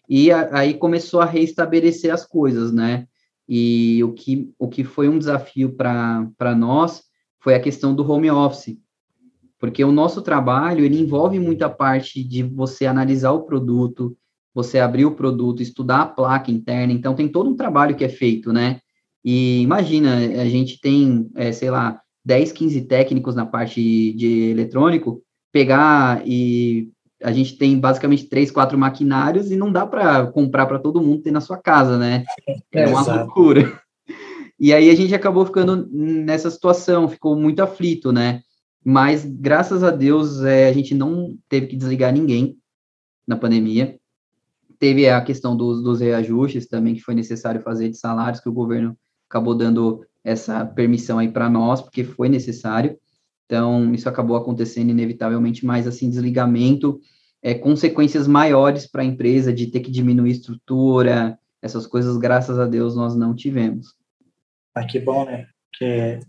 Speaker 2: E a, aí começou a reestabelecer as coisas, né? E o que, o que foi um desafio para nós foi a questão do home office. Porque o nosso trabalho, ele envolve muita parte de você analisar o produto, você abrir o produto, estudar a placa interna, então tem todo um trabalho que é feito, né? E imagina, a gente tem, é, sei lá, 10, 15 técnicos na parte de eletrônico, pegar e a gente tem basicamente três, quatro maquinários e não dá para comprar para todo mundo ter na sua casa, né? É uma Exato. loucura. E aí a gente acabou ficando nessa situação, ficou muito aflito, né? Mas graças a Deus é, a gente não teve que desligar ninguém na pandemia. Teve a questão dos, dos reajustes também que foi necessário fazer de salários, que o governo acabou dando essa permissão aí para nós, porque foi necessário. Então, isso acabou acontecendo inevitavelmente, mas assim, desligamento, é, consequências maiores para a empresa de ter que diminuir estrutura, essas coisas, graças a Deus, nós não tivemos.
Speaker 1: Ah, que bom, né? Porque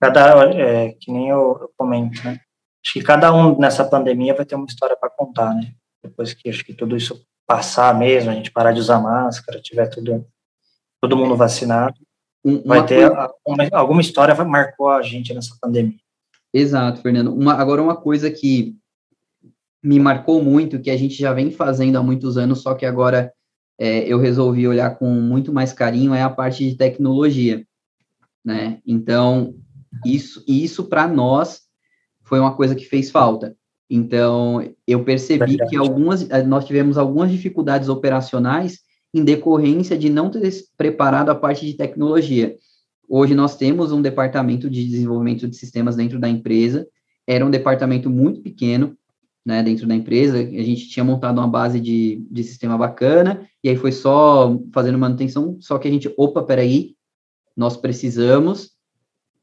Speaker 1: cada, é, que nem eu, eu comento, né? Acho que cada um nessa pandemia vai ter uma história para contar, né? Depois que acho que tudo isso passar mesmo, a gente parar de usar máscara, tiver tudo, todo mundo vacinado, uma vai ter coisa... uma, alguma história que marcou a gente nessa pandemia.
Speaker 2: Exato, Fernando. Uma, agora, uma coisa que me marcou muito, que a gente já vem fazendo há muitos anos, só que agora é, eu resolvi olhar com muito mais carinho, é a parte de tecnologia, né? Então, isso, isso para nós foi uma coisa que fez falta. Então, eu percebi Verdade. que algumas, eh, nós tivemos algumas dificuldades operacionais em decorrência de não ter preparado a parte de tecnologia. Hoje nós temos um departamento de desenvolvimento de sistemas dentro da empresa, era um departamento muito pequeno, né, dentro da empresa, a gente tinha montado uma base de, de sistema bacana, e aí foi só fazendo manutenção, só que a gente, opa, peraí, nós precisamos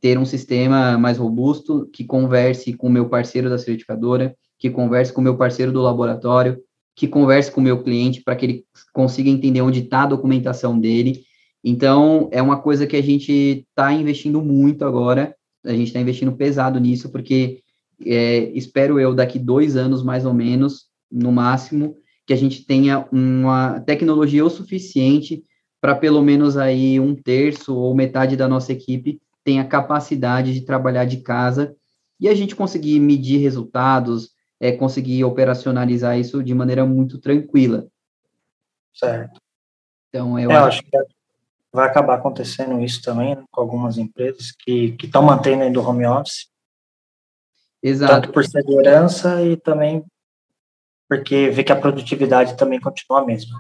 Speaker 2: ter um sistema mais robusto que converse com o meu parceiro da certificadora, que converse com o meu parceiro do laboratório, que converse com o meu cliente para que ele consiga entender onde está a documentação dele. Então, é uma coisa que a gente está investindo muito agora, a gente está investindo pesado nisso, porque é, espero eu, daqui dois anos, mais ou menos, no máximo, que a gente tenha uma tecnologia o suficiente para pelo menos aí um terço ou metade da nossa equipe tenha capacidade de trabalhar de casa e a gente conseguir medir resultados, é, conseguir operacionalizar isso de maneira muito tranquila.
Speaker 1: Certo. Então, eu, é, acho... acho... que vai acabar acontecendo isso também né, com algumas empresas que estão mantendo ainda o home office.
Speaker 2: Exato.
Speaker 1: Tanto por segurança e também porque vê que a produtividade também continua a mesma.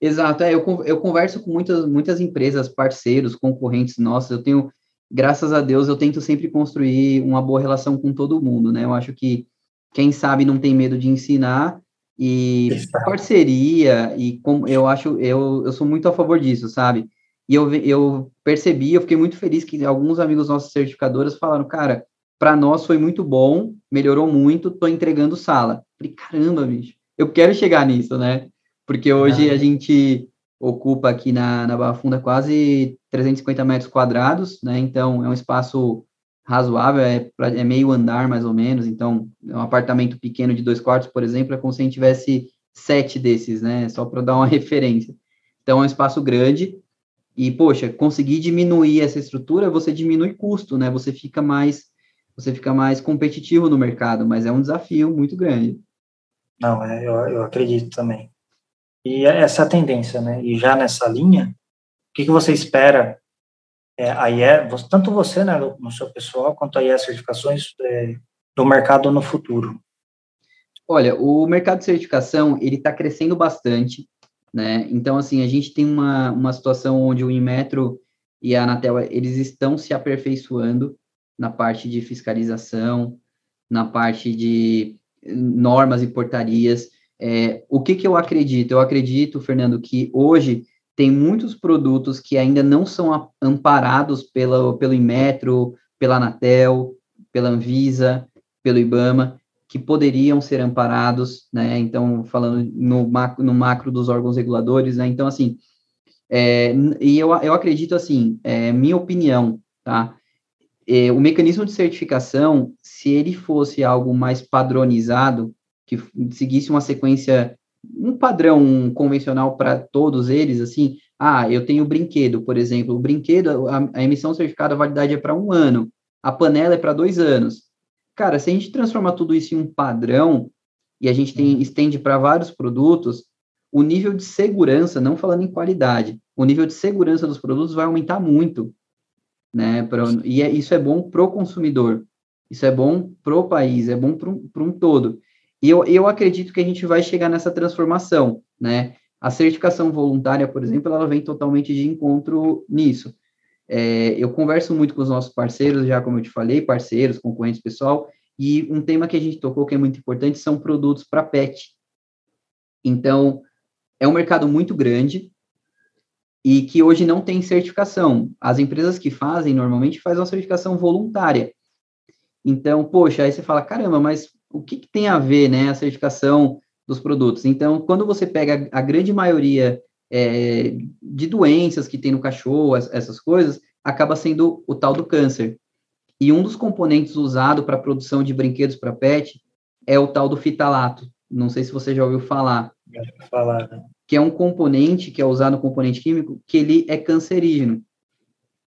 Speaker 2: Exato, é, eu, eu converso com muitas, muitas empresas, parceiros, concorrentes nossos, eu tenho, graças a Deus, eu tento sempre construir uma boa relação com todo mundo, né? Eu acho que quem sabe não tem medo de ensinar e Exato. parceria e como eu acho, eu, eu sou muito a favor disso, sabe? E eu, eu percebi, eu fiquei muito feliz que alguns amigos nossos certificadoras falaram, cara, para nós foi muito bom, melhorou muito, tô entregando sala. Falei, caramba, bicho, eu quero chegar nisso, né? Porque hoje ah. a gente ocupa aqui na, na Barra Funda quase 350 metros quadrados, né? Então é um espaço razoável, é, é meio andar mais ou menos. Então, um apartamento pequeno de dois quartos, por exemplo, é como se a gente tivesse sete desses, né? Só para dar uma referência. Então é um espaço grande. E, poxa, conseguir diminuir essa estrutura, você diminui custo, né? Você fica mais você fica mais competitivo no mercado, mas é um desafio muito grande.
Speaker 1: Não, é, eu, eu acredito também. E é essa é a tendência, né? E já nessa linha, o que, que você espera? É, a IE, tanto você, né, no seu pessoal, quanto a IE certificações é, do mercado no futuro?
Speaker 2: Olha, o mercado de certificação, ele está crescendo bastante, né? Então, assim, a gente tem uma, uma situação onde o Inmetro e a Anatel, eles estão se aperfeiçoando, na parte de fiscalização, na parte de normas e portarias. É, o que, que eu acredito? Eu acredito, Fernando, que hoje tem muitos produtos que ainda não são amparados pela, pelo Inmetro, pela Anatel, pela Anvisa, pelo IBAMA, que poderiam ser amparados, né? Então, falando no macro, no macro dos órgãos reguladores, né? Então, assim, é, e eu, eu acredito, assim, é, minha opinião, tá? é, o mecanismo de certificação, se ele fosse algo mais padronizado, que seguisse uma sequência, um padrão convencional para todos eles, assim, ah, eu tenho brinquedo, por exemplo, o brinquedo, a, a emissão certificada, a validade é para um ano, a panela é para dois anos. Cara, se a gente transforma tudo isso em um padrão, e a gente tem, estende para vários produtos, o nível de segurança, não falando em qualidade, o nível de segurança dos produtos vai aumentar muito né? Pra, e é, isso é bom para o consumidor, isso é bom para o país, é bom para um todo. E eu, eu acredito que a gente vai chegar nessa transformação, né? A certificação voluntária, por exemplo, ela vem totalmente de encontro nisso. É, eu converso muito com os nossos parceiros, já como eu te falei, parceiros, concorrentes, pessoal, e um tema que a gente tocou que é muito importante são produtos para pet. Então, é um mercado muito grande, e que hoje não tem certificação. As empresas que fazem, normalmente, fazem uma certificação voluntária. Então, poxa, aí você fala, caramba, mas o que, que tem a ver, né, a certificação dos produtos? Então, quando você pega a, grande maioria é, de doenças que tem no cachorro, essas coisas, acaba sendo o tal do câncer. E um dos componentes usado para a produção de brinquedos para pet é o tal do fitalato. Não sei se você já ouviu falar.
Speaker 1: Já ouviu falar, né?
Speaker 2: que é um componente que é usado no componente químico, que ele é cancerígeno.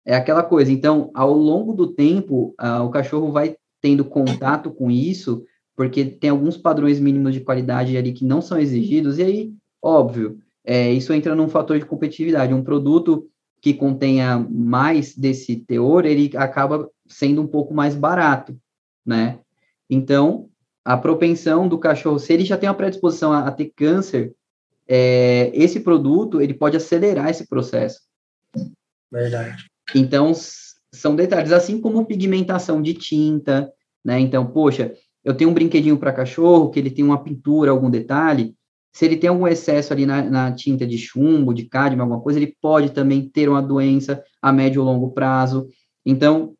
Speaker 2: É aquela coisa. Então, ao longo do tempo, uh, o cachorro vai tendo contato com isso, porque tem alguns padrões mínimos de qualidade ali que não são exigidos, e aí, óbvio, é, isso entra num fator de competitividade. Um produto que contenha mais desse teor, ele acaba sendo um pouco mais barato, né? Então, a propensão do cachorro, se ele já tem uma predisposição a, a ter câncer, é, esse produto ele pode acelerar esse processo.
Speaker 1: Verdade.
Speaker 2: Então, são detalhes, assim como pigmentação de tinta, né? Então, poxa, eu tenho um brinquedinho para cachorro que ele tem uma pintura, algum detalhe. Se ele tem algum excesso ali na, na tinta de chumbo, de cádmio, alguma coisa, ele pode também ter uma doença a médio ou longo prazo. Então,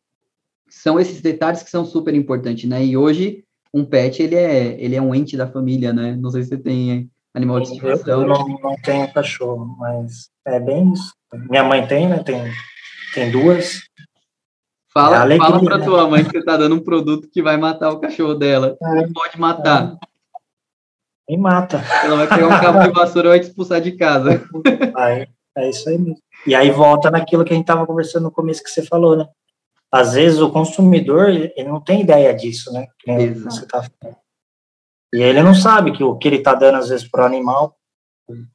Speaker 2: são esses detalhes que são super importantes, né? E hoje, um pet, ele é, ele é um ente da família, né? Não sei se você tem animal de estimação.
Speaker 1: Eu não, não tenho cachorro, mas é bem isso. Minha mãe tem, né? Tem, tem duas.
Speaker 2: Fala, é fala pra né? tua mãe que você tá dando um produto que vai matar o cachorro dela. É, pode matar.
Speaker 1: É. mata.
Speaker 2: Ela vai pegar um cabo de vassoura e vai te expulsar de casa.
Speaker 1: Aí, é isso aí mesmo. E aí volta naquilo que a gente tava conversando no começo que você falou, né? Às vezes o consumidor, ele não tem ideia disso, né? Você tá falando. E ele não sabe que o que ele está dando, às vezes, para o animal,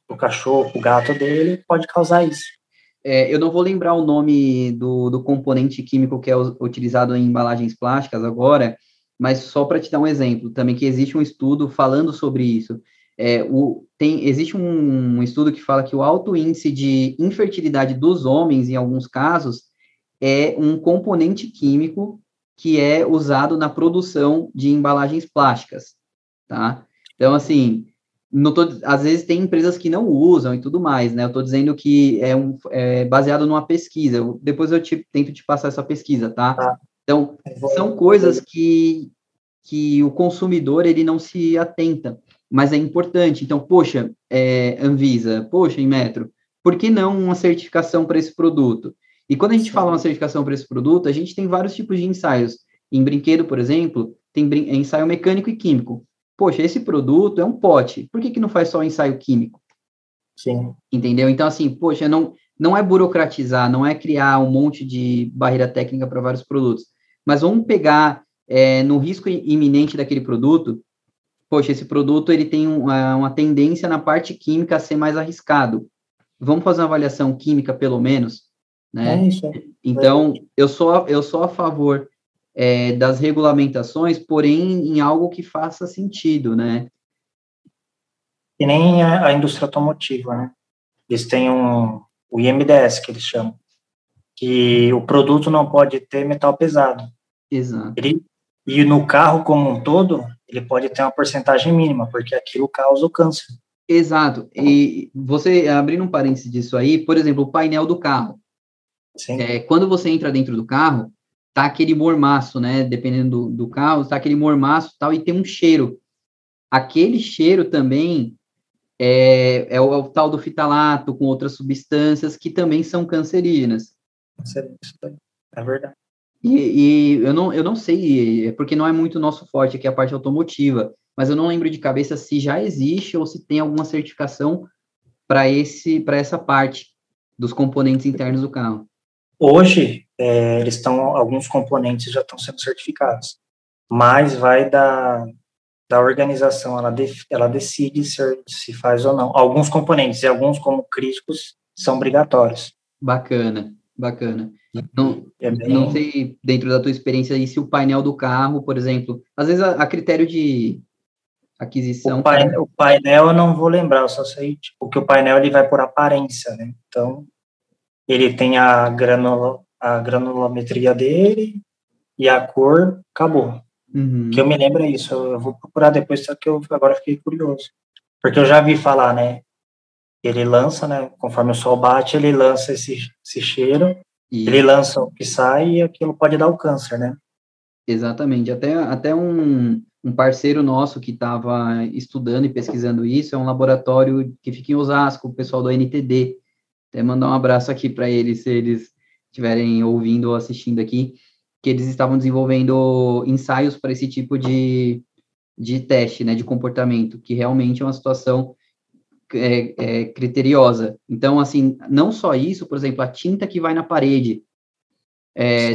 Speaker 1: o cachorro, o gato dele, pode causar isso.
Speaker 2: É, eu não vou lembrar o nome do, do componente químico que é utilizado em embalagens plásticas agora, mas só para te dar um exemplo também, que existe um estudo falando sobre isso. É, o, tem, existe um, um estudo que fala que o alto índice de infertilidade dos homens, em alguns casos, é um componente químico que é usado na produção de embalagens plásticas, tá? Então, assim, tô, às vezes tem empresas que não usam e tudo mais, né? Eu estou dizendo que é, um, é baseado numa pesquisa. Eu, depois eu te, tento te passar essa pesquisa, tá? tá. Então, são coisas que, que o consumidor ele não se atenta, mas é importante. Então, poxa, é, Anvisa, poxa, Inmetro, por que não uma certificação para esse produto? E quando a gente fala uma certificação para esse produto, a gente tem vários tipos de ensaios. Em brinquedo, por exemplo, tem ensaio mecânico e químico. Poxa, esse produto é um pote, por que, que não faz só o ensaio químico?
Speaker 1: Sim.
Speaker 2: Entendeu? Então, assim, poxa, não, não é burocratizar, não é criar um monte de barreira técnica para vários produtos mas vamos pegar é, no risco iminente daquele produto, poxa, esse produto ele tem uma, uma tendência na parte química a ser mais arriscado. Vamos fazer uma avaliação química, pelo menos, né?
Speaker 1: É isso.
Speaker 2: Então, eu sou, eu sou a favor é, das regulamentações, porém em algo que faça sentido, né?
Speaker 1: E nem a, a indústria automotiva, né? Eles têm um, o IMDS, que eles chamam, que o produto não pode ter metal pesado.
Speaker 2: Exato.
Speaker 1: Ele, e no carro como um todo, ele pode ter uma porcentagem mínima, porque aquilo causa o câncer.
Speaker 2: Exato. E você, abrindo um parênteses disso aí, por exemplo, o painel do carro.
Speaker 1: Sim.
Speaker 2: É, quando você entra dentro do carro, tá aquele mormaço, né? Dependendo do, do carro, tá aquele mormaço tal, e tem um cheiro. Aquele cheiro também é, é, o, é o tal do fitalato com outras substâncias que também são cancerígenas.
Speaker 1: É verdade.
Speaker 2: E, e, eu, não, eu não sei, é porque não é muito nosso forte aqui a parte automotiva, mas eu não lembro de cabeça se já existe ou se tem alguma certificação para esse para essa parte dos componentes internos do carro.
Speaker 1: Hoje, é, eles estão alguns componentes já estão sendo certificados, mas vai da, da organização, ela, ela decide se, se faz ou não. Alguns componentes e alguns como críticos são obrigatórios.
Speaker 2: Bacana, bacana. Não, é bem... não sei, dentro da tua experiência, aí, se o painel do carro, por exemplo, às vezes a, a critério de aquisição...
Speaker 1: O painel, o painel, eu não vou lembrar, eu só sei tipo, que o painel ele vai por aparência, né? Então, ele tem a, granula, a granulometria dele e a cor, acabou.
Speaker 2: Uhum.
Speaker 1: Que eu me lembro é isso, eu vou procurar depois, só que eu agora fiquei curioso. Porque eu já vi falar, né? Ele lança, né? Conforme o sol bate, ele lança esse, esse cheiro e... Ele lança o que sai e aquilo pode dar o câncer, né?
Speaker 2: Exatamente. Até, até um, um parceiro nosso que estava estudando e pesquisando isso é um laboratório que fica em Osasco, o pessoal do NTD. Até mandar um abraço aqui para eles, se eles estiverem ouvindo ou assistindo aqui, que eles estavam desenvolvendo ensaios para esse tipo de, de teste, né, de comportamento, que realmente é uma situação é, é, criteriosa. Então, assim, não só isso, por exemplo, a tinta que vai na parede. É,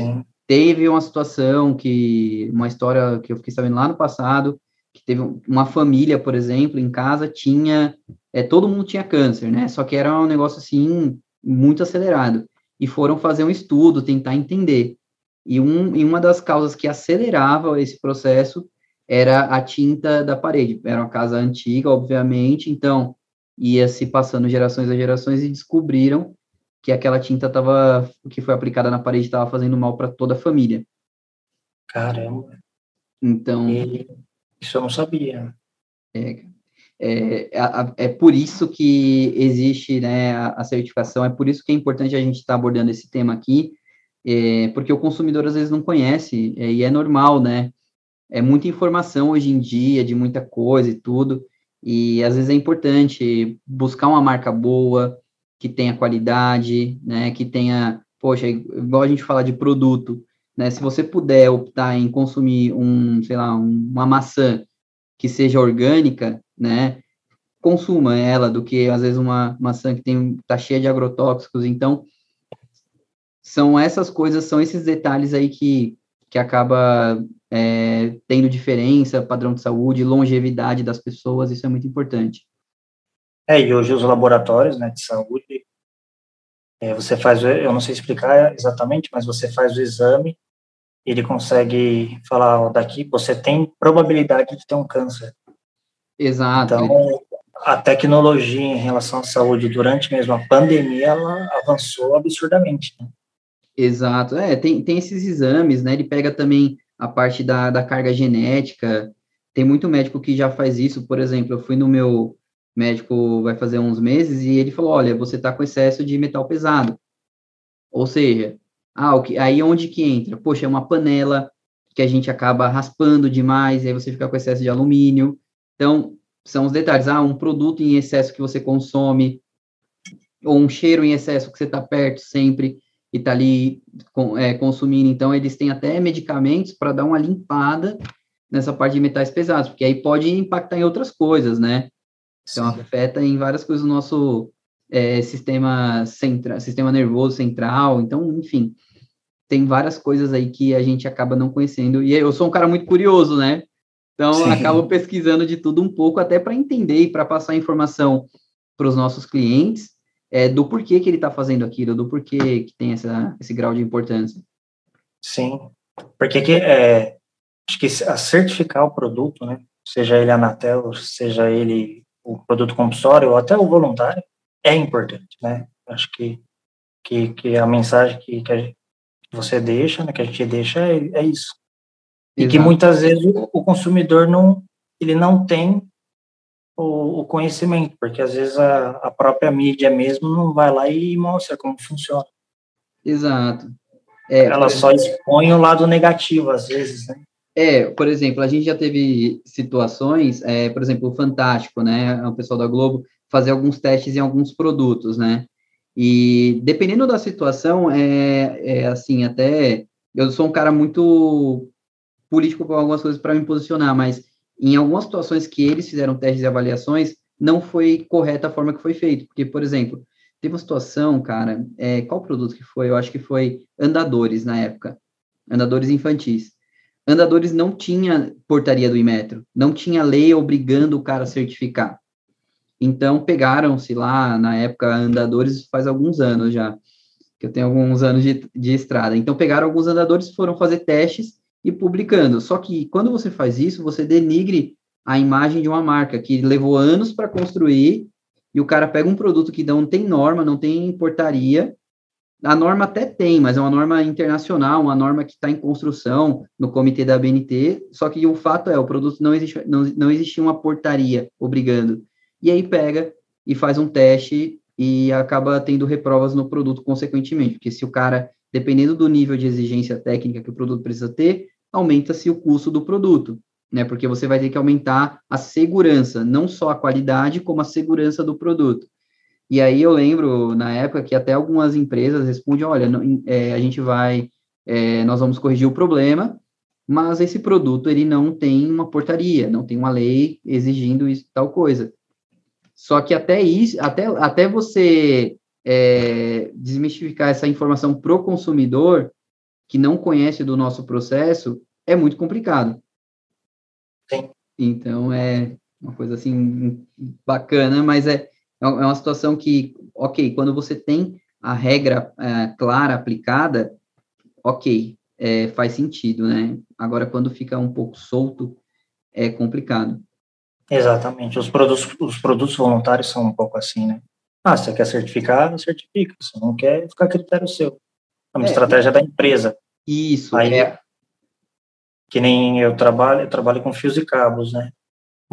Speaker 2: teve uma situação que, uma história que eu fiquei sabendo lá no passado, que teve uma família, por exemplo, em casa tinha, é, todo mundo tinha câncer, né? Só que era um negócio assim muito acelerado. E foram fazer um estudo, tentar entender. E, um, e uma das causas que acelerava esse processo era a tinta da parede. Era uma casa antiga, obviamente, então ia se passando gerações a gerações e descobriram que aquela tinta tava, que foi aplicada na parede estava fazendo mal para toda a família.
Speaker 1: Caramba.
Speaker 2: Então.
Speaker 1: E isso eu não sabia.
Speaker 2: É, é, é, é, por isso que existe né, a, a, certificação, é por isso que é importante a gente estar tá abordando esse tema aqui, é, porque o consumidor às vezes não conhece, é, e é normal, né? É muita informação hoje em dia, de muita coisa e tudo, e às vezes é importante buscar uma marca boa, que tenha qualidade, né, que tenha, poxa, igual a gente falar de produto, né, se você puder optar em consumir um, sei lá, um, uma maçã que seja orgânica, né, consuma ela do que às vezes uma maçã que tem tá cheia de agrotóxicos. Então, são essas coisas, são esses detalhes aí que que acaba é, tendo diferença, padrão de saúde, longevidade das pessoas, isso é muito importante.
Speaker 1: É, e hoje os laboratórios né, de saúde, é, você faz, eu não sei explicar exatamente, mas você faz o exame ele consegue falar, ó, daqui você tem probabilidade de ter um câncer.
Speaker 2: Exato.
Speaker 1: Então, a tecnologia em relação à saúde durante mesmo a pandemia, ela avançou absurdamente. Né?
Speaker 2: Exato. É, tem, tem esses exames, né? Ele pega também a parte da, da carga genética. Tem muito médico que já faz isso. Por exemplo, eu fui no meu médico vai fazer uns meses e ele falou: olha, você está com excesso de metal pesado. Ou seja, ah, o que, aí onde que entra? Poxa, é uma panela que a gente acaba raspando demais, e aí você fica com excesso de alumínio. Então, são os detalhes. Ah, um produto em excesso que você consome, ou um cheiro em excesso que você está perto sempre e está ali com, é, consumindo. Então, eles têm até medicamentos para dar uma limpada nessa parte de metais pesados, porque aí pode impactar em outras coisas, né? Então, Sim. afeta em várias coisas o nosso é, sistema central, sistema nervoso central. Então, enfim, tem várias coisas aí que a gente acaba não conhecendo. E eu sou um cara muito curioso, né? Então, Sim. acabo pesquisando de tudo um pouco, até para entender e para passar informação para os nossos clientes é, do porquê que ele está fazendo aquilo, do porquê que tem essa, esse grau de importância.
Speaker 1: Sim, porque que, é, acho que a certificar o produto, né, seja ele Anatel, seja ele o produto compulsório ou até o voluntário, é importante, né? Acho que, que, que a mensagem que, que, que você deixa, né, que a gente deixa é, é isso. E Exato. que muitas vezes o, o, consumidor não, ele não tem o, o conhecimento, porque às vezes a, a, própria mídia mesmo não vai lá e mostra como funciona.
Speaker 2: Exato.
Speaker 1: É, Ela só expõe o lado negativo, às vezes, né?
Speaker 2: É, por exemplo, a gente já teve situações, é, por exemplo, o Fantástico, né, o pessoal da Globo, fazer alguns testes em alguns produtos, né, e dependendo da situação, é, é assim, até, eu sou um cara muito político com algumas coisas para me posicionar, mas em algumas situações que eles fizeram testes e avaliações, não foi correta a forma que foi feito. Porque, por exemplo, teve uma situação, cara, é, qual produto que foi? Eu acho que foi andadores na época, andadores infantis. Andadores não tinha portaria do Imetro, não tinha lei obrigando o cara a certificar. Então, pegaram-se lá, na época, andadores faz alguns anos já, que eu tenho alguns anos de, de estrada. Então, pegaram alguns andadores, foram fazer testes e publicando. Só que quando você faz isso, você denigre a imagem de uma marca que levou anos para construir e o cara pega um produto que não tem norma, não tem portaria. A norma até tem, mas é uma norma internacional, uma norma que está em construção no comitê da BNT. Só que o fato é, o produto não existe, não, não existia uma portaria obrigando. E aí pega e faz um teste e acaba tendo reprovas no produto consequentemente, porque se o cara, dependendo do nível de exigência técnica que o produto precisa ter, aumenta-se o custo do produto, né? Porque você vai ter que aumentar a segurança, não só a qualidade, como a segurança do produto. E aí eu lembro, na época, que até algumas empresas respondem, olha, não, é, a gente vai, é, nós vamos corrigir o problema, mas esse produto, ele não tem uma portaria, não tem uma lei exigindo isso, tal coisa. Só que até isso, até, até você é, desmistificar essa informação para o consumidor, que não conhece do nosso processo, é muito complicado.
Speaker 1: Sim.
Speaker 2: Então, é uma coisa assim bacana, mas é, é uma situação que, ok, quando você tem a regra é, clara aplicada, ok, é, faz sentido, né? Agora, quando fica um pouco solto, é complicado.
Speaker 1: Exatamente. Os produtos, os produtos voluntários são um pouco assim, né? Ah, você quer certificar, certifica. Se não quer, fica a critério seu. É uma é, estratégia da empresa.
Speaker 2: Isso.
Speaker 1: Aí, é. que nem eu trabalho, eu trabalho com fios e cabos, né?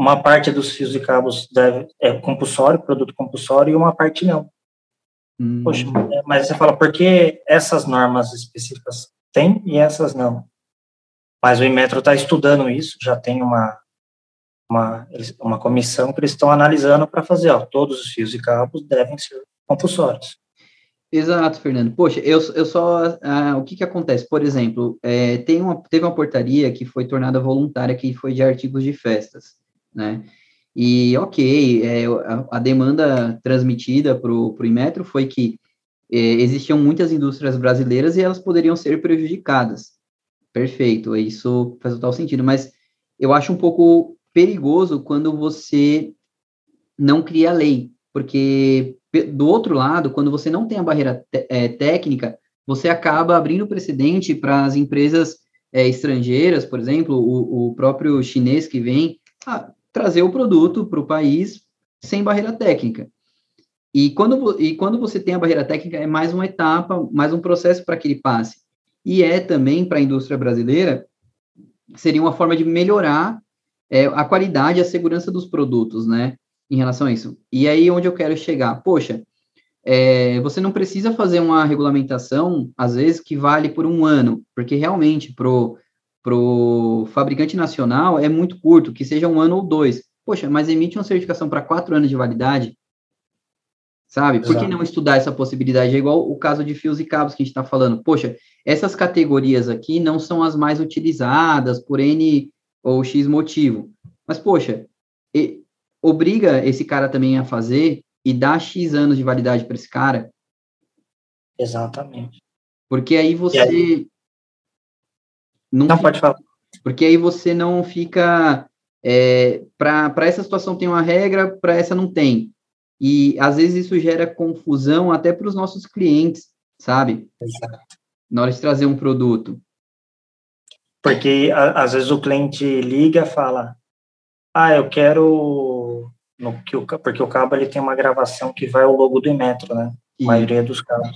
Speaker 1: Uma parte dos fios e cabos deve, é compulsório, produto compulsório, e uma parte não. Hum. Poxa, mas você fala, por que essas normas específicas tem e essas não? Mas o Inmetro está estudando isso, já tem uma, uma, uma comissão que eles estão analisando para fazer, ó, todos os fios e cabos devem ser compulsórios.
Speaker 2: Exato, Fernando. Poxa, eu, eu só. Ah, o que, que acontece? Por exemplo, é, tem uma, teve uma portaria que foi tornada voluntária, que foi de artigos de festas, né? E, ok, é, a, a, demanda transmitida para o Inmetro foi que é, existiam muitas indústrias brasileiras e elas poderiam ser prejudicadas. Perfeito, isso faz total sentido, mas eu acho um pouco perigoso quando você não cria lei, porque do outro lado, quando você não tem a barreira é, técnica, você acaba abrindo precedente para as empresas é, estrangeiras, por exemplo, o, o próprio chinês que vem, a trazer o produto para o país sem barreira técnica. E quando, e quando você tem a barreira técnica, é mais uma etapa, mais um processo para que ele passe. E é também para a indústria brasileira, seria uma forma de melhorar é, a qualidade e a segurança dos produtos, né, em relação a isso. E aí, onde eu quero chegar? Poxa, é, você não precisa fazer uma regulamentação, às vezes, que vale por um ano, porque realmente, pro, pro fabricante nacional, é muito curto, que seja um ano ou dois. Poxa, mas emite uma certificação para quatro anos de validade, sabe? Por que não estudar essa possibilidade? É igual o caso de fios e cabos que a gente está falando. Poxa, essas categorias aqui não são as mais utilizadas por N ou X motivo. Mas, poxa, e, obriga esse cara também a fazer e dá X anos de validade para esse cara.
Speaker 1: Exatamente.
Speaker 2: Porque aí você. Aí?
Speaker 1: Não, não fica, pode falar.
Speaker 2: Porque aí você não fica. É, para essa situação tem uma regra, para essa não tem. E às vezes isso gera confusão até para os nossos clientes, sabe? Exato. Na hora de trazer um produto.
Speaker 1: Porque a, às vezes o cliente liga e fala: Ah, eu quero. No, que o, porque o cabo ele tem uma gravação que vai o logo do Inmetro, né? A maioria dos cabos.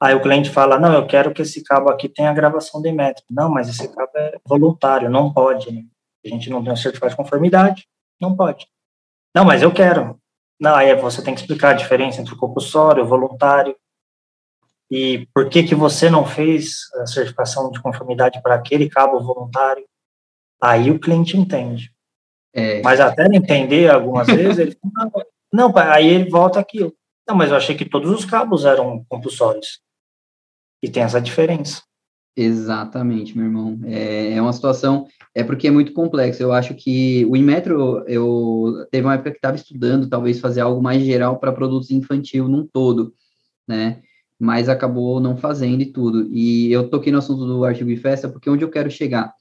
Speaker 1: Aí o cliente fala: Não, eu quero que esse cabo aqui tenha gravação do Inmetro. Não, mas esse cabo é voluntário, não pode. Né? A gente não tem um certificado de conformidade, não pode. Não, mas eu quero. Não, aí você tem que explicar a diferença entre o compulsório, o voluntário, e por que que você não fez a certificação de conformidade para aquele cabo voluntário. Aí o cliente entende. É. Mas até entender algumas vezes, ele fala, não, não, aí ele volta aqui. Não, mas eu achei que todos os cabos eram compulsórios. E tem essa diferença.
Speaker 2: Exatamente, meu irmão. É, é uma situação, é porque é muito complexo. Eu acho que o Inmetro, eu teve uma época que estava estudando, talvez fazer algo mais geral para produtos infantil num todo, né? Mas acabou não fazendo e tudo. E eu toquei no assunto do artigo de festa porque onde eu quero chegar?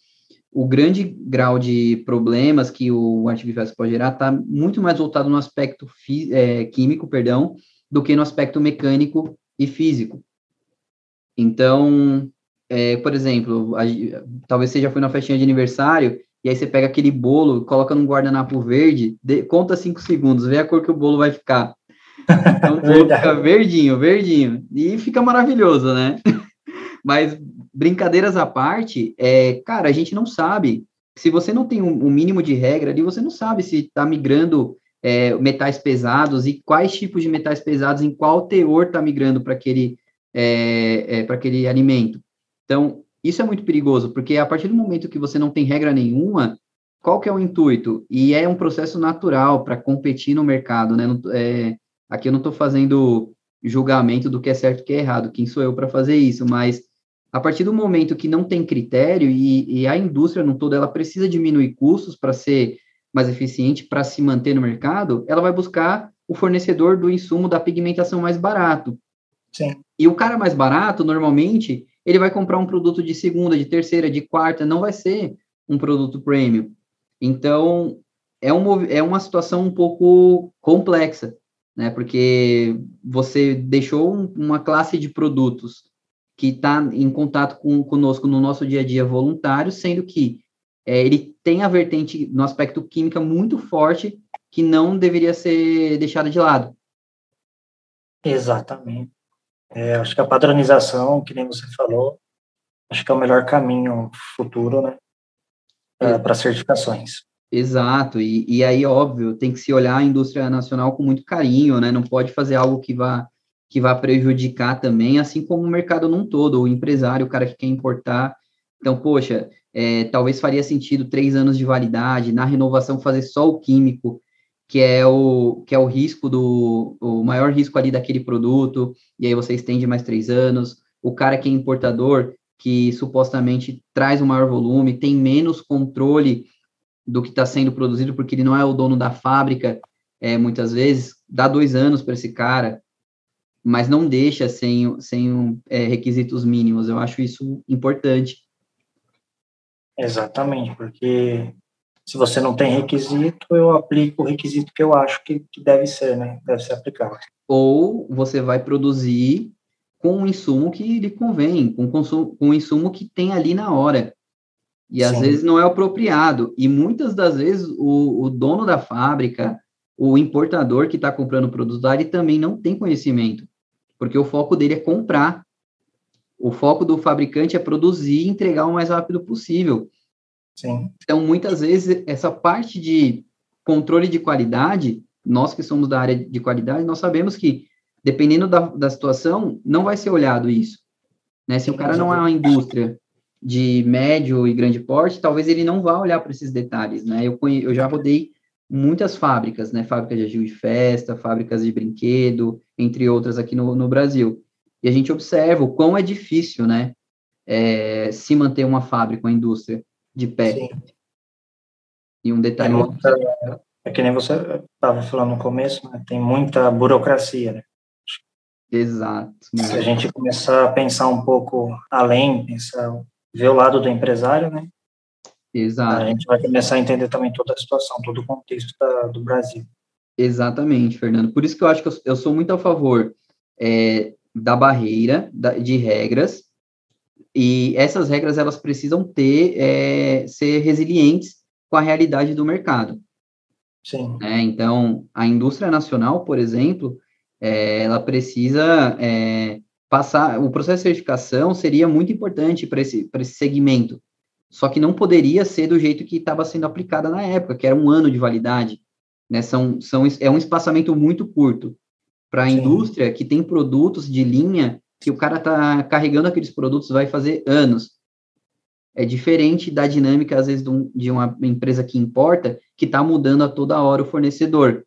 Speaker 2: O grande grau de problemas que o artigo de festa pode gerar está muito mais voltado no aspecto é, químico, perdão, do que no aspecto mecânico e físico. Então, é, por exemplo, a, talvez você já foi na festinha de aniversário, e aí você pega aquele bolo, coloca num guardanapo verde, de, conta cinco segundos, vê a cor que o bolo vai ficar. Então o bolo fica verdinho, verdinho, e fica maravilhoso, né? Mas brincadeiras à parte, é, cara, a gente não sabe. Se você não tem um, um mínimo de regra ali, você não sabe se está migrando é, metais pesados e quais tipos de metais pesados, em qual teor está migrando para aquele, é, é para aquele alimento. Então, isso é muito perigoso, porque a partir do momento que você não tem regra nenhuma, qual que é o intuito? E é um processo natural para competir no mercado, né? É, aqui eu não estou fazendo julgamento do que é certo e que é errado, quem sou eu para fazer isso, mas a partir do momento que não tem critério e, e a indústria no todo ela precisa diminuir custos para ser mais eficiente, para se manter no mercado, ela vai buscar o fornecedor do insumo da pigmentação mais barato.
Speaker 1: Sim.
Speaker 2: E o cara mais barato, normalmente, ele vai comprar um produto de segunda, de terceira, de quarta, não vai ser um produto premium. Então, é, um, é uma situação um pouco complexa, né? Porque você deixou um, uma classe de produtos que está em contato com, conosco no nosso dia a dia voluntário, sendo que é, ele tem a vertente no aspecto química muito forte que não deveria ser deixada de lado.
Speaker 1: Exatamente. É, acho que a padronização, que nem você falou, acho que é o melhor caminho futuro, né, é. para certificações.
Speaker 2: Exato, e, e aí, óbvio, tem que se olhar a indústria nacional com muito carinho, né, não pode fazer algo que vá, que vá prejudicar também, assim como o mercado num todo, o empresário, o cara que quer importar, então, poxa, é, talvez faria sentido três anos de validade, na renovação fazer só o químico, que é o, que é o risco do, o maior risco ali daquele produto, e aí você estende mais três anos. O cara que é importador, que supostamente traz um maior volume, tem menos controle do que está sendo produzido, porque ele não é o dono da fábrica, é, muitas vezes, dá dois anos para esse cara, mas não deixa sem, sem é, requisitos mínimos. Eu acho isso importante.
Speaker 1: Exatamente, porque se você não tem requisito, eu aplico o requisito que eu acho que, que deve ser, né? Deve ser aplicado.
Speaker 2: Ou você vai produzir com um insumo que lhe convém, com, com um insumo que tem ali na hora. E às vezes não é apropriado. E muitas das vezes o, o dono da fábrica, o importador que está comprando o produto ele também não tem conhecimento, porque o foco dele é comprar. O foco do fabricante é produzir e entregar o mais rápido possível.
Speaker 1: Sim.
Speaker 2: Então, muitas vezes, essa parte de controle de qualidade, nós que somos da área de qualidade, nós sabemos que, dependendo da, da situação, não vai ser olhado isso. Né? Se o cara não é uma indústria de médio e grande porte, talvez ele não vá olhar para esses detalhes, né? Eu, conhe... eu já rodei muitas fábricas, né? Fábricas de artigo de festa, fábricas de brinquedo, entre outras aqui no, no Brasil. E a gente observa o quão é difícil, né? É, se manter uma fábrica, uma indústria de pé. Sim. E um detalhe... É,
Speaker 1: muita, é que nem você estava falando no começo, né? tem muita burocracia, né?
Speaker 2: Exato.
Speaker 1: Se a gente começar a pensar um pouco além, pensar ver o lado do empresário, né?
Speaker 2: Exato.
Speaker 1: A gente vai começar a entender também toda a situação, todo o contexto da, do Brasil.
Speaker 2: Exatamente, Fernando. Por isso que eu acho que eu, eu sou muito a favor é, da barreira, da, de regras, e essas regras elas precisam ter, é, ser resilientes com a realidade do mercado.
Speaker 1: Sim.
Speaker 2: É, então, a indústria nacional, por exemplo, é, ela precisa é, passar, o processo de certificação seria muito importante para esse, esse segmento, só que não poderia ser do jeito que estava sendo aplicada na época, que era um ano de validade, né, são, são, é um espaçamento muito curto. Para a indústria que tem produtos de linha que o cara está carregando aqueles produtos vai fazer anos. É diferente da dinâmica, às vezes, de, um, de uma empresa que importa, que está mudando a toda hora o fornecedor.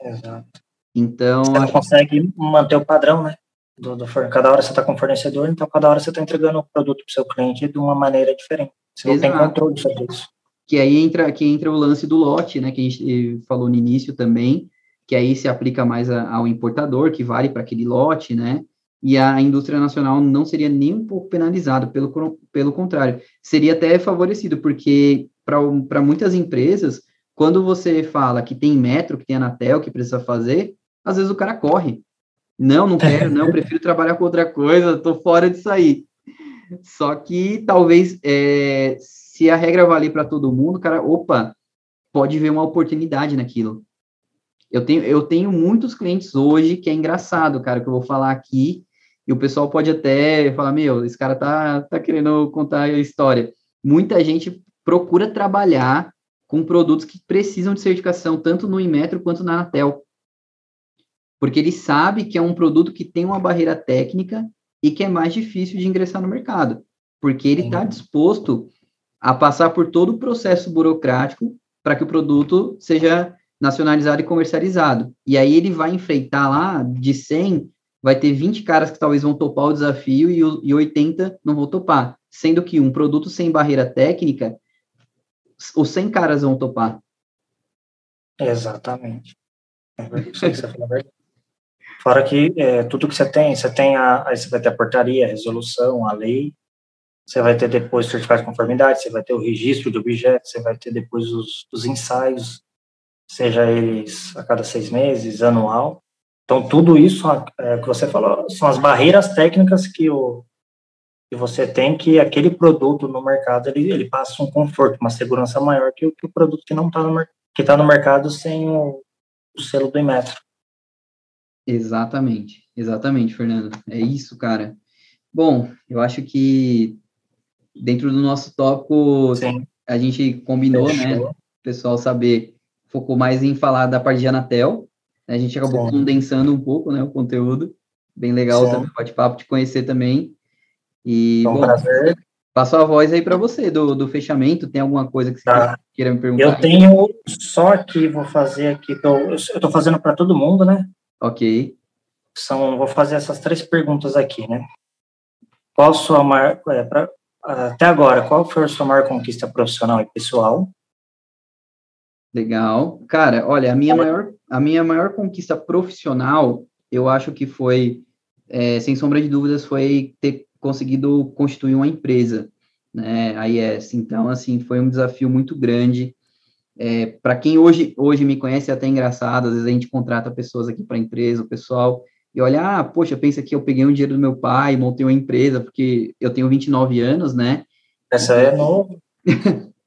Speaker 1: Exato.
Speaker 2: Então. Você
Speaker 1: não consegue manter o padrão, né? do, do cada hora você está com fornecedor, então cada hora você está entregando o produto para o seu cliente de uma maneira diferente. Você não Exato. tem controle sobre isso.
Speaker 2: Que aí entra, que entra o lance do lote, né, que a gente falou no início também, que aí se aplica mais a, ao importador, que vale para aquele lote, né, e a indústria nacional não seria nem um pouco penalizada, pelo, pelo contrário, seria até favorecido, porque para muitas empresas, quando você fala que tem metro, que tem Anatel, que precisa fazer, às vezes o cara corre, não, não quero, não, prefiro trabalhar com outra coisa, estou fora disso aí. Só que talvez, é, se a regra valer para todo mundo, cara, opa, pode ver uma oportunidade naquilo. Eu tenho, eu tenho muitos clientes hoje que é engraçado, cara, que eu vou falar aqui, e o pessoal pode até falar, meu, esse cara tá, tá querendo contar a história. Muita gente procura trabalhar com produtos que precisam de certificação, tanto no Inmetro quanto na Anatel porque ele sabe que é um produto que tem uma barreira técnica e que é mais difícil de ingressar no mercado, porque ele está disposto a passar por todo o processo burocrático para que o produto seja nacionalizado e comercializado. E aí ele vai enfrentar lá, de 100, vai ter 20 caras que talvez vão topar o desafio e, e 80 não vão topar. Sendo que um produto sem barreira técnica, os 100 caras vão topar.
Speaker 1: Exatamente. É verdade. Fora que é, tudo que você tem, você tem a, aí você vai ter a portaria, a resolução, a lei, você vai ter depois o certificado de conformidade, você vai ter o registro de objetos, você vai ter depois os, os ensaios, seja eles a cada seis meses, anual. Então, tudo isso é, que você falou são as barreiras técnicas que, o, que você tem que aquele produto no mercado ele, ele passa um conforto, uma segurança maior que, que o produto que não está no, que tá no mercado sem o, o selo do Inmetro.
Speaker 2: Exatamente, exatamente, Fernando. É isso, cara. Bom, eu acho que dentro do nosso tópico Sim. a gente combinou, né, Fechou. né? O pessoal saber, focou mais em falar da parte de Anatel. A gente acabou Sim. condensando um pouco, né, o conteúdo. Bem legal Sim. também, bate-papo, te conhecer também. E,
Speaker 1: bom, prazer.
Speaker 2: Passo a voz aí para você do, do fechamento. Tem alguma coisa que você
Speaker 1: tá.
Speaker 2: queira me perguntar?
Speaker 1: Eu tenho só aqui, vou fazer aqui, eu estou fazendo para todo mundo, né?
Speaker 2: Ok.
Speaker 1: São, vou fazer essas três perguntas aqui, né? Qual sua maior, é, pra, até agora, qual foi a sua maior conquista profissional e pessoal?
Speaker 2: Legal. Cara, olha, a minha maior, a minha maior conquista profissional, eu acho que foi, é, sem sombra de dúvidas, foi ter conseguido constituir uma empresa, né, a IES. Então, assim, foi um desafio muito grande. É, para quem hoje, hoje me conhece, é até engraçado, às vezes a gente contrata pessoas aqui para a empresa, o pessoal, e olha, ah, poxa, pensa que eu peguei um dinheiro do meu pai, montei uma empresa, porque eu tenho 29 anos, né?
Speaker 1: Essa é novo.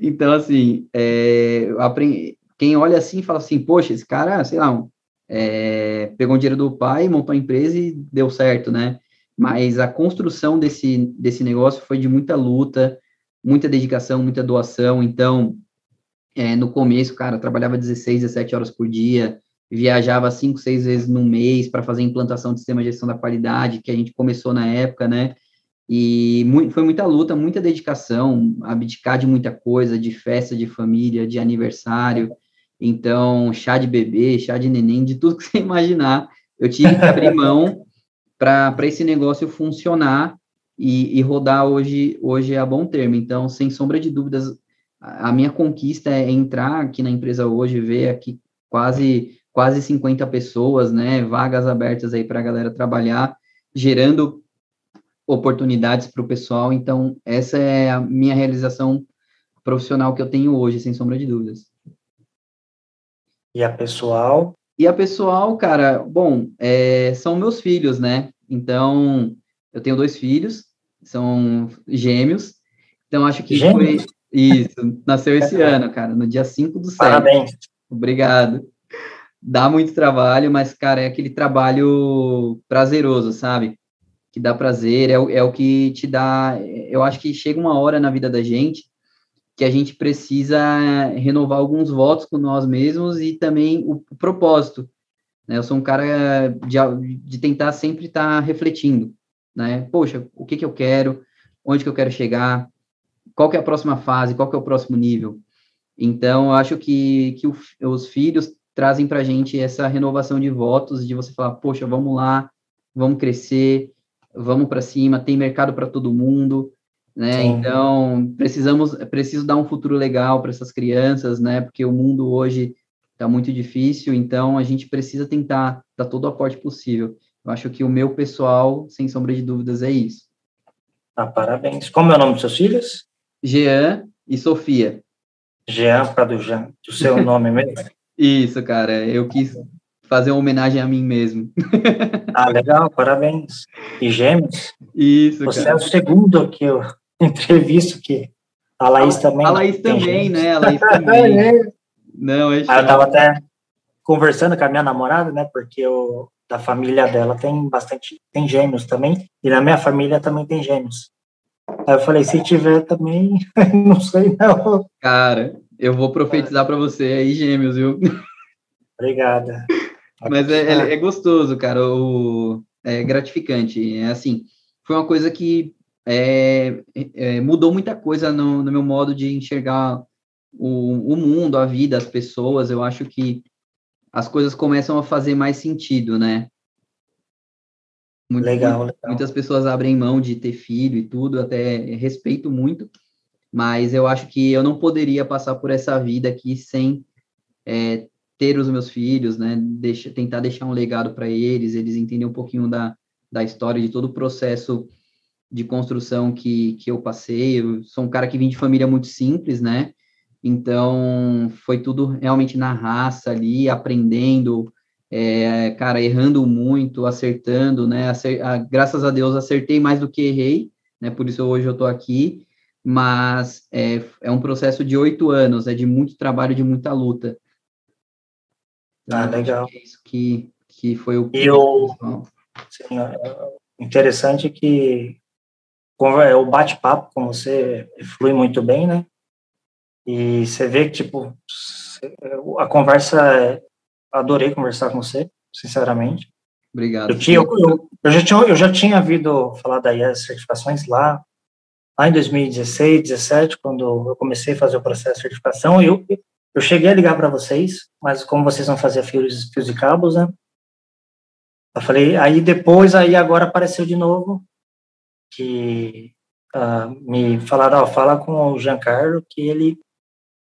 Speaker 2: então, assim, é, aprendi, quem olha assim fala assim, poxa, esse cara, sei lá, é, pegou o dinheiro do pai, montou a empresa e deu certo, né? Mas a construção desse, desse negócio foi de muita luta, muita dedicação, muita doação. Então, é, no começo, cara, trabalhava 16, 17 horas por dia, viajava cinco, seis vezes no mês para fazer implantação de sistema de gestão da qualidade, que a gente começou na época, né? E muito, foi muita luta, muita dedicação, abdicar de muita coisa, de festa de família, de aniversário. Então, chá de bebê, chá de neném, de tudo que você imaginar. Eu tive que abrir mão para esse negócio funcionar e, e, rodar hoje, hoje é a bom termo. Então, sem sombra de dúvidas, a, a minha conquista é entrar aqui na empresa hoje, ver aqui quase quase 50 pessoas, né, vagas abertas aí para a galera trabalhar, gerando oportunidades para o pessoal. Então, essa é a minha realização profissional que eu tenho hoje, sem sombra de dúvidas.
Speaker 1: E a pessoal?
Speaker 2: E a pessoal, cara, bom, é, são meus filhos, né? Então, eu tenho dois filhos, são gêmeos. Então, acho que gêmeos? foi. Isso, nasceu esse ano, cara, no dia 5 do 7.
Speaker 1: Parabéns.
Speaker 2: Obrigado. Dá muito trabalho, mas, cara, é aquele trabalho prazeroso, sabe? Que dá prazer, é, é o que te dá. Eu acho que chega uma hora na vida da gente que a gente precisa renovar alguns votos com nós mesmos e também o, o propósito. Né? Eu sou um cara de, de tentar sempre estar tá refletindo, né? Poxa, o que, que eu quero? Onde que eu quero chegar? Qual que é a próxima fase? Qual que é o próximo nível? Então, eu acho que, que o, os filhos trazem para a gente essa renovação de votos, de você falar, poxa, vamos lá, vamos crescer, vamos para cima, tem mercado para todo mundo, né? Sim. Então, precisamos, preciso dar um futuro legal para essas crianças, né? Porque o mundo hoje está muito difícil, então a gente precisa tentar dar todo o aporte possível. Eu acho que o meu pessoal, sem sombra de dúvidas, é isso.
Speaker 1: Ah, parabéns. Como é o nome dos seus filhos?
Speaker 2: Jean e Sofia.
Speaker 1: Jean, para do Jean, do seu nome mesmo?
Speaker 2: Isso, cara. Eu quis fazer uma homenagem a mim mesmo.
Speaker 1: ah, legal, parabéns. E gêmeos?
Speaker 2: Isso,
Speaker 1: Você cara. é o segundo que eu entrevisto que a Laís também.
Speaker 2: A Laís também, né? A Laís também. é. Não, é
Speaker 1: ah, eu tava até conversando com a minha namorada, né? Porque eu, da família dela tem bastante, tem gêmeos também, e na minha família também tem gêmeos. Aí eu falei, se tiver também, não sei não.
Speaker 2: Cara, eu vou profetizar para você aí, gêmeos, viu?
Speaker 1: Obrigada.
Speaker 2: Mas é, é, é, gostoso, cara, o, é gratificante. É assim, foi uma coisa que é, é, mudou muita coisa no, no, meu modo de enxergar o, o, mundo, a vida, as pessoas. Eu acho que as coisas começam a fazer mais sentido, né?
Speaker 1: Muito, legal, legal.
Speaker 2: Muitas pessoas abrem mão de ter filho e tudo, até respeito muito, mas eu acho que eu não poderia passar por essa vida aqui sem é, ter os meus filhos, né? Deixa, tentar deixar um legado para eles, eles entenderem um pouquinho da, da história, de todo o processo de construção que, que eu passei. Eu sou um cara que vim de família muito simples, né? Então, foi tudo realmente na raça ali, aprendendo, é, cara, errando muito, acertando, né? Acer a, graças a Deus acertei mais do que errei, né? Por isso hoje eu estou aqui. Mas é, é um processo de oito anos, é de muito trabalho, de muita luta.
Speaker 1: Então, ah, legal.
Speaker 2: É isso que, que foi o.
Speaker 1: E o sim, é, interessante que é, o bate-papo com você flui muito bem, né? E você vê que, tipo, a conversa, adorei conversar com você, sinceramente.
Speaker 2: Obrigado.
Speaker 1: Eu, tinha, eu, eu, já, tinha, eu já tinha ouvido falar da IES certificações lá, lá em 2016, 17, quando eu comecei a fazer o processo de certificação, eu, eu cheguei a ligar para vocês, mas como vocês não faziam fios, fios e cabos, né? Eu falei, aí depois, aí agora apareceu de novo, que uh, me falaram, ó, fala com o Giancarlo, que ele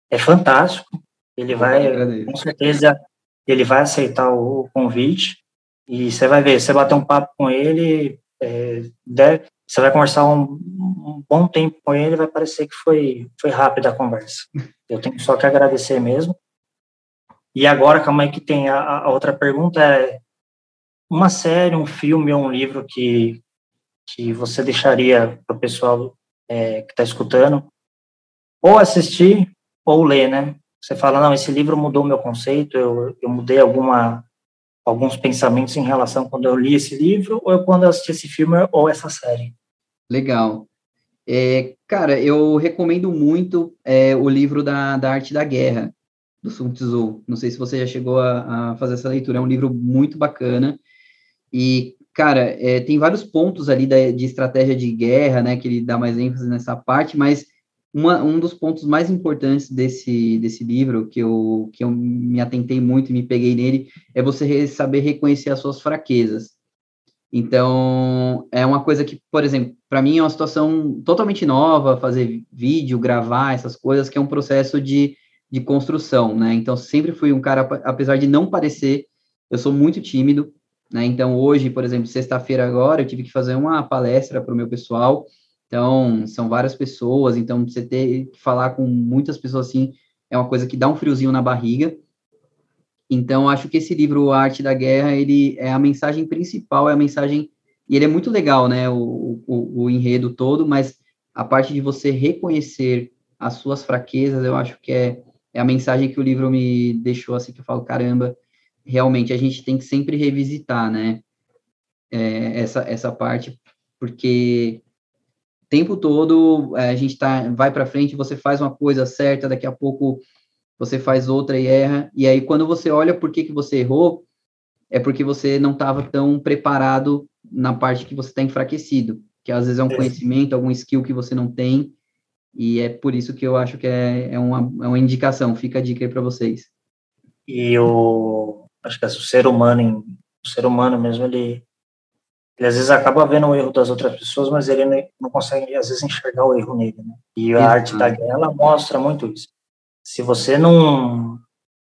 Speaker 1: é fantástico, ele vai, com certeza, ele vai aceitar o convite, e você vai ver, você bater um papo com ele, é, deve, você vai conversar um, um, bom tempo com ele, vai parecer que foi, foi rápida a conversa. Eu tenho só que agradecer mesmo. E agora, calma aí que tem a, a outra pergunta, é uma série, um filme ou um livro que, que você deixaria para o pessoal é, que está escutando, ou assistir ou ler, né? Você fala, não, esse livro mudou meu conceito, eu, eu mudei alguma, alguns pensamentos em relação quando eu li esse livro, ou quando eu assisti esse filme ou essa série.
Speaker 2: Legal. É, cara, eu recomendo muito é, o livro da, da Arte da Guerra, do Sun Tzu. Não sei se você já chegou a, a fazer essa leitura, é um livro muito bacana. E, cara, é, tem vários pontos ali da, de estratégia de guerra, né, que ele dá mais ênfase nessa parte, mas uma, um dos pontos mais importantes desse, desse livro, que eu, que eu me atentei muito e me peguei nele, é você saber reconhecer as suas fraquezas. Então, é uma coisa que, por exemplo, para mim é uma situação totalmente nova, fazer vídeo, gravar, essas coisas, que é um processo de, de construção, né? Então, sempre fui um cara, apesar de não parecer, eu sou muito tímido, né? Então, hoje, por exemplo, sexta-feira agora, eu tive que fazer uma palestra para o meu pessoal, então, são várias pessoas, então você ter que falar com muitas pessoas assim é uma coisa que dá um friozinho na barriga, então, acho que esse livro, A Arte da Guerra, ele é a mensagem principal, é a mensagem, e ele é muito legal, né, o, o, o enredo todo, mas a parte de você reconhecer as suas fraquezas, eu acho que é, é a mensagem que o livro me deixou, assim, que eu falo, caramba, realmente a gente tem que sempre revisitar, né, é, essa, essa parte, porque tempo todo é, a gente tá, vai para frente, você faz uma coisa certa, daqui a pouco você faz outra e erra, e aí quando você olha por que, que você errou, é porque você não estava tão preparado na parte que você está enfraquecido, que às vezes é um é. conhecimento, algum skill que você não tem, e é por isso que eu acho que é, é, uma, é uma indicação, fica a dica aí para vocês.
Speaker 1: E o, acho que o ser humano, o ser humano mesmo, ele, ele às vezes acaba vendo o erro das outras pessoas, mas ele não consegue, às vezes, enxergar o erro nele, né? E a Exato. arte da guerra, ela mostra muito isso se você não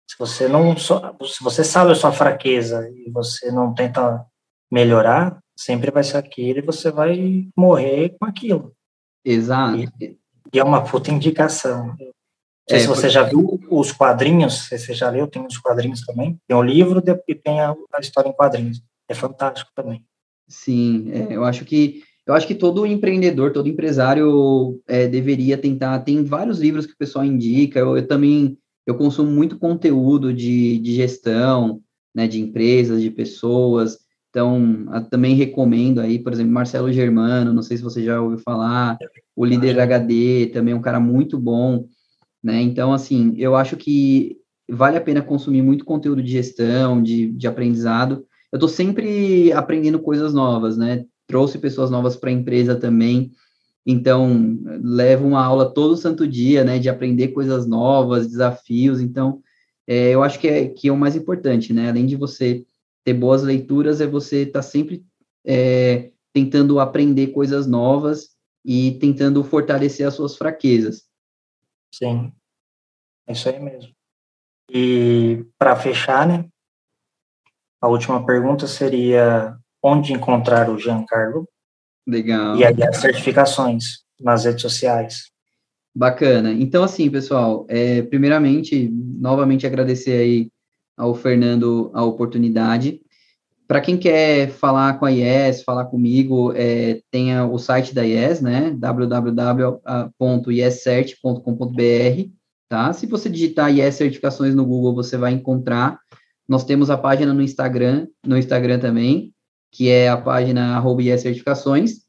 Speaker 1: se você não se você sabe a sua fraqueza e você não tenta melhorar, sempre vai ser aquilo e você vai morrer com aquilo.
Speaker 2: Exato.
Speaker 1: E, e é uma puta indicação. Não sei é, se você porque... já viu os quadrinhos, se você já leu, tem os quadrinhos também. Tem o livro e tem a, a história em quadrinhos. É fantástico também.
Speaker 2: Sim, é, eu acho que eu acho que todo empreendedor, todo empresário é, deveria tentar. Tem vários livros que o pessoal indica. Eu, eu também eu consumo muito conteúdo de, de gestão, né, de empresas, de pessoas. Então, também recomendo aí, por exemplo, Marcelo Germano, não sei se você já ouviu falar, o líder HD, também é um cara muito bom, né? Então, assim, eu acho que vale a pena consumir muito conteúdo de gestão, de, de aprendizado. Eu estou sempre aprendendo coisas novas, né? Trouxe pessoas novas para a empresa também. Então, levo uma aula todo santo dia, né, de aprender coisas novas, desafios. Então, é, eu acho que é, que é o mais importante, né? Além de você ter boas leituras, é você estar tá sempre é, tentando aprender coisas novas e tentando fortalecer as suas fraquezas.
Speaker 1: Sim, é isso aí mesmo. E para fechar, né? A última pergunta seria onde encontrar o Giancarlo.
Speaker 2: Legal.
Speaker 1: E aí as certificações nas redes sociais.
Speaker 2: Bacana. Então, assim, pessoal, é, primeiramente, novamente agradecer aí ao Fernando a oportunidade. Para quem quer falar com a IES, falar comigo, é, tenha o site da IES, né? www.iescert.com.br, tá? Se você digitar IES Certificações no Google, você vai encontrar. Nós temos a página no Instagram, no Instagram também, que é a página arroba Certificações.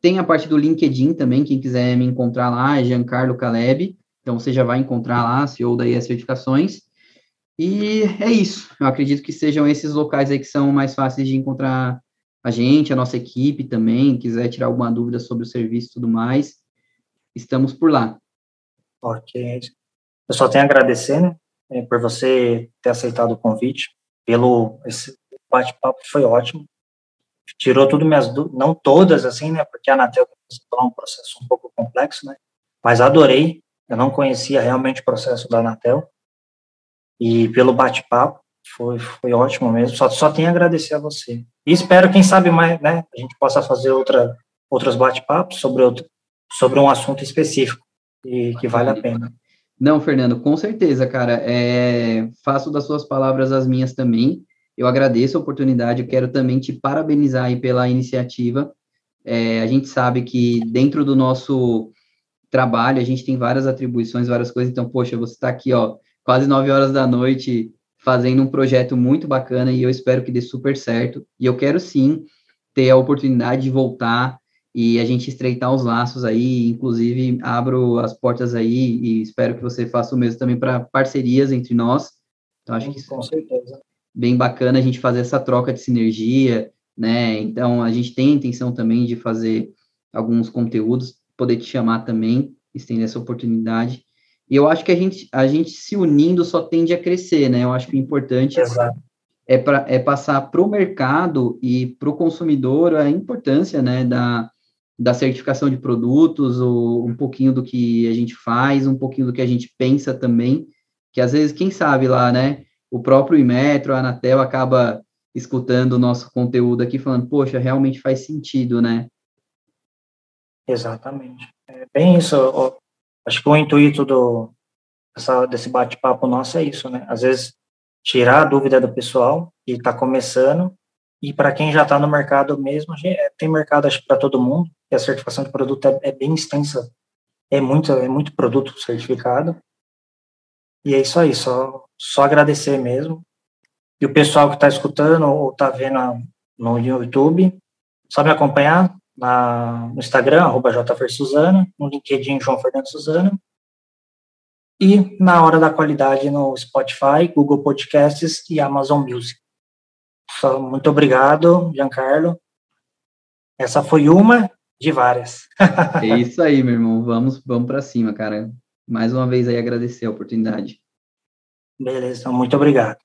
Speaker 2: Tem a parte do LinkedIn também, quem quiser me encontrar lá, é Giancarlo Caleb. Então, você já vai encontrar lá, CEO da IES Certificações. E é isso. Eu acredito que sejam esses locais aí que são mais fáceis de encontrar a gente, a nossa equipe também, quiser tirar alguma dúvida sobre o serviço e tudo mais, estamos por lá.
Speaker 1: Ok. Eu só tenho a agradecer, né, eh, por você ter aceitado o convite, pelo esse bate-papo foi ótimo tirou tudo minhas dúvidas, não todas, assim, né, porque a Anatel é um processo um pouco complexo, né, mas adorei, eu não conhecia realmente o processo da Anatel, e pelo bate-papo, foi, foi ótimo mesmo, só, só tenho a agradecer a você. E espero, quem sabe mais, né, a gente possa fazer outra, outros bate-papos sobre, outro, sobre um assunto específico, e que vale a pena.
Speaker 2: Não, Fernando, com certeza, cara. É, faço das suas palavras as minhas também. Eu agradeço a oportunidade, eu quero também te parabenizar aí pela iniciativa, É, a gente sabe que dentro do nosso trabalho a gente tem várias atribuições, várias coisas. Então, poxa, você está aqui, ó, quase nove horas da noite fazendo um projeto muito bacana e eu espero que dê super certo. E eu quero sim ter a oportunidade de voltar e a gente estreitar os laços aí, inclusive abro as portas aí e espero que você faça o mesmo também para parcerias entre nós. Então acho que
Speaker 1: com certeza.
Speaker 2: Bem bacana a gente fazer essa troca de sinergia, né? Então a gente tem a intenção também de fazer alguns conteúdos, poder te chamar também, estender essa oportunidade. E eu acho que a gente, a gente se unindo só tende a crescer, né? Eu acho que o importante
Speaker 1: Exato.
Speaker 2: é, pra, é passar para o mercado e para o consumidor a importância, né, da, da certificação de produtos, ou um pouquinho do que a gente faz, um pouquinho do que a gente pensa também, que às vezes, quem sabe lá, né, o próprio Imetro, a Anatel acaba escutando o nosso conteúdo aqui, falando, poxa, realmente faz sentido, né?
Speaker 1: Exatamente. É bem isso. Acho que o intuito do, desse bate-papo nosso é isso, né? Às vezes, tirar a dúvida do pessoal que está começando e para quem já está no mercado mesmo, é, tem mercado para todo mundo, e a certificação de produto é, é, bem extensa, é muito, é muito produto certificado. E é isso aí, só, só agradecer mesmo. E o pessoal que está escutando ou está vendo no YouTube, só me acompanhar, na, no Instagram, arroba JFerSuzana, no LinkedIn João Fernando Suzana, e na hora da qualidade no Spotify, Google Podcasts e Amazon Music. Só, muito obrigado, Giancarlo. Essa foi uma de várias.
Speaker 2: é isso aí, meu irmão. Vamos, vamos para cima, cara. Mais uma vez aí agradecer a oportunidade.
Speaker 1: Beleza, muito obrigado.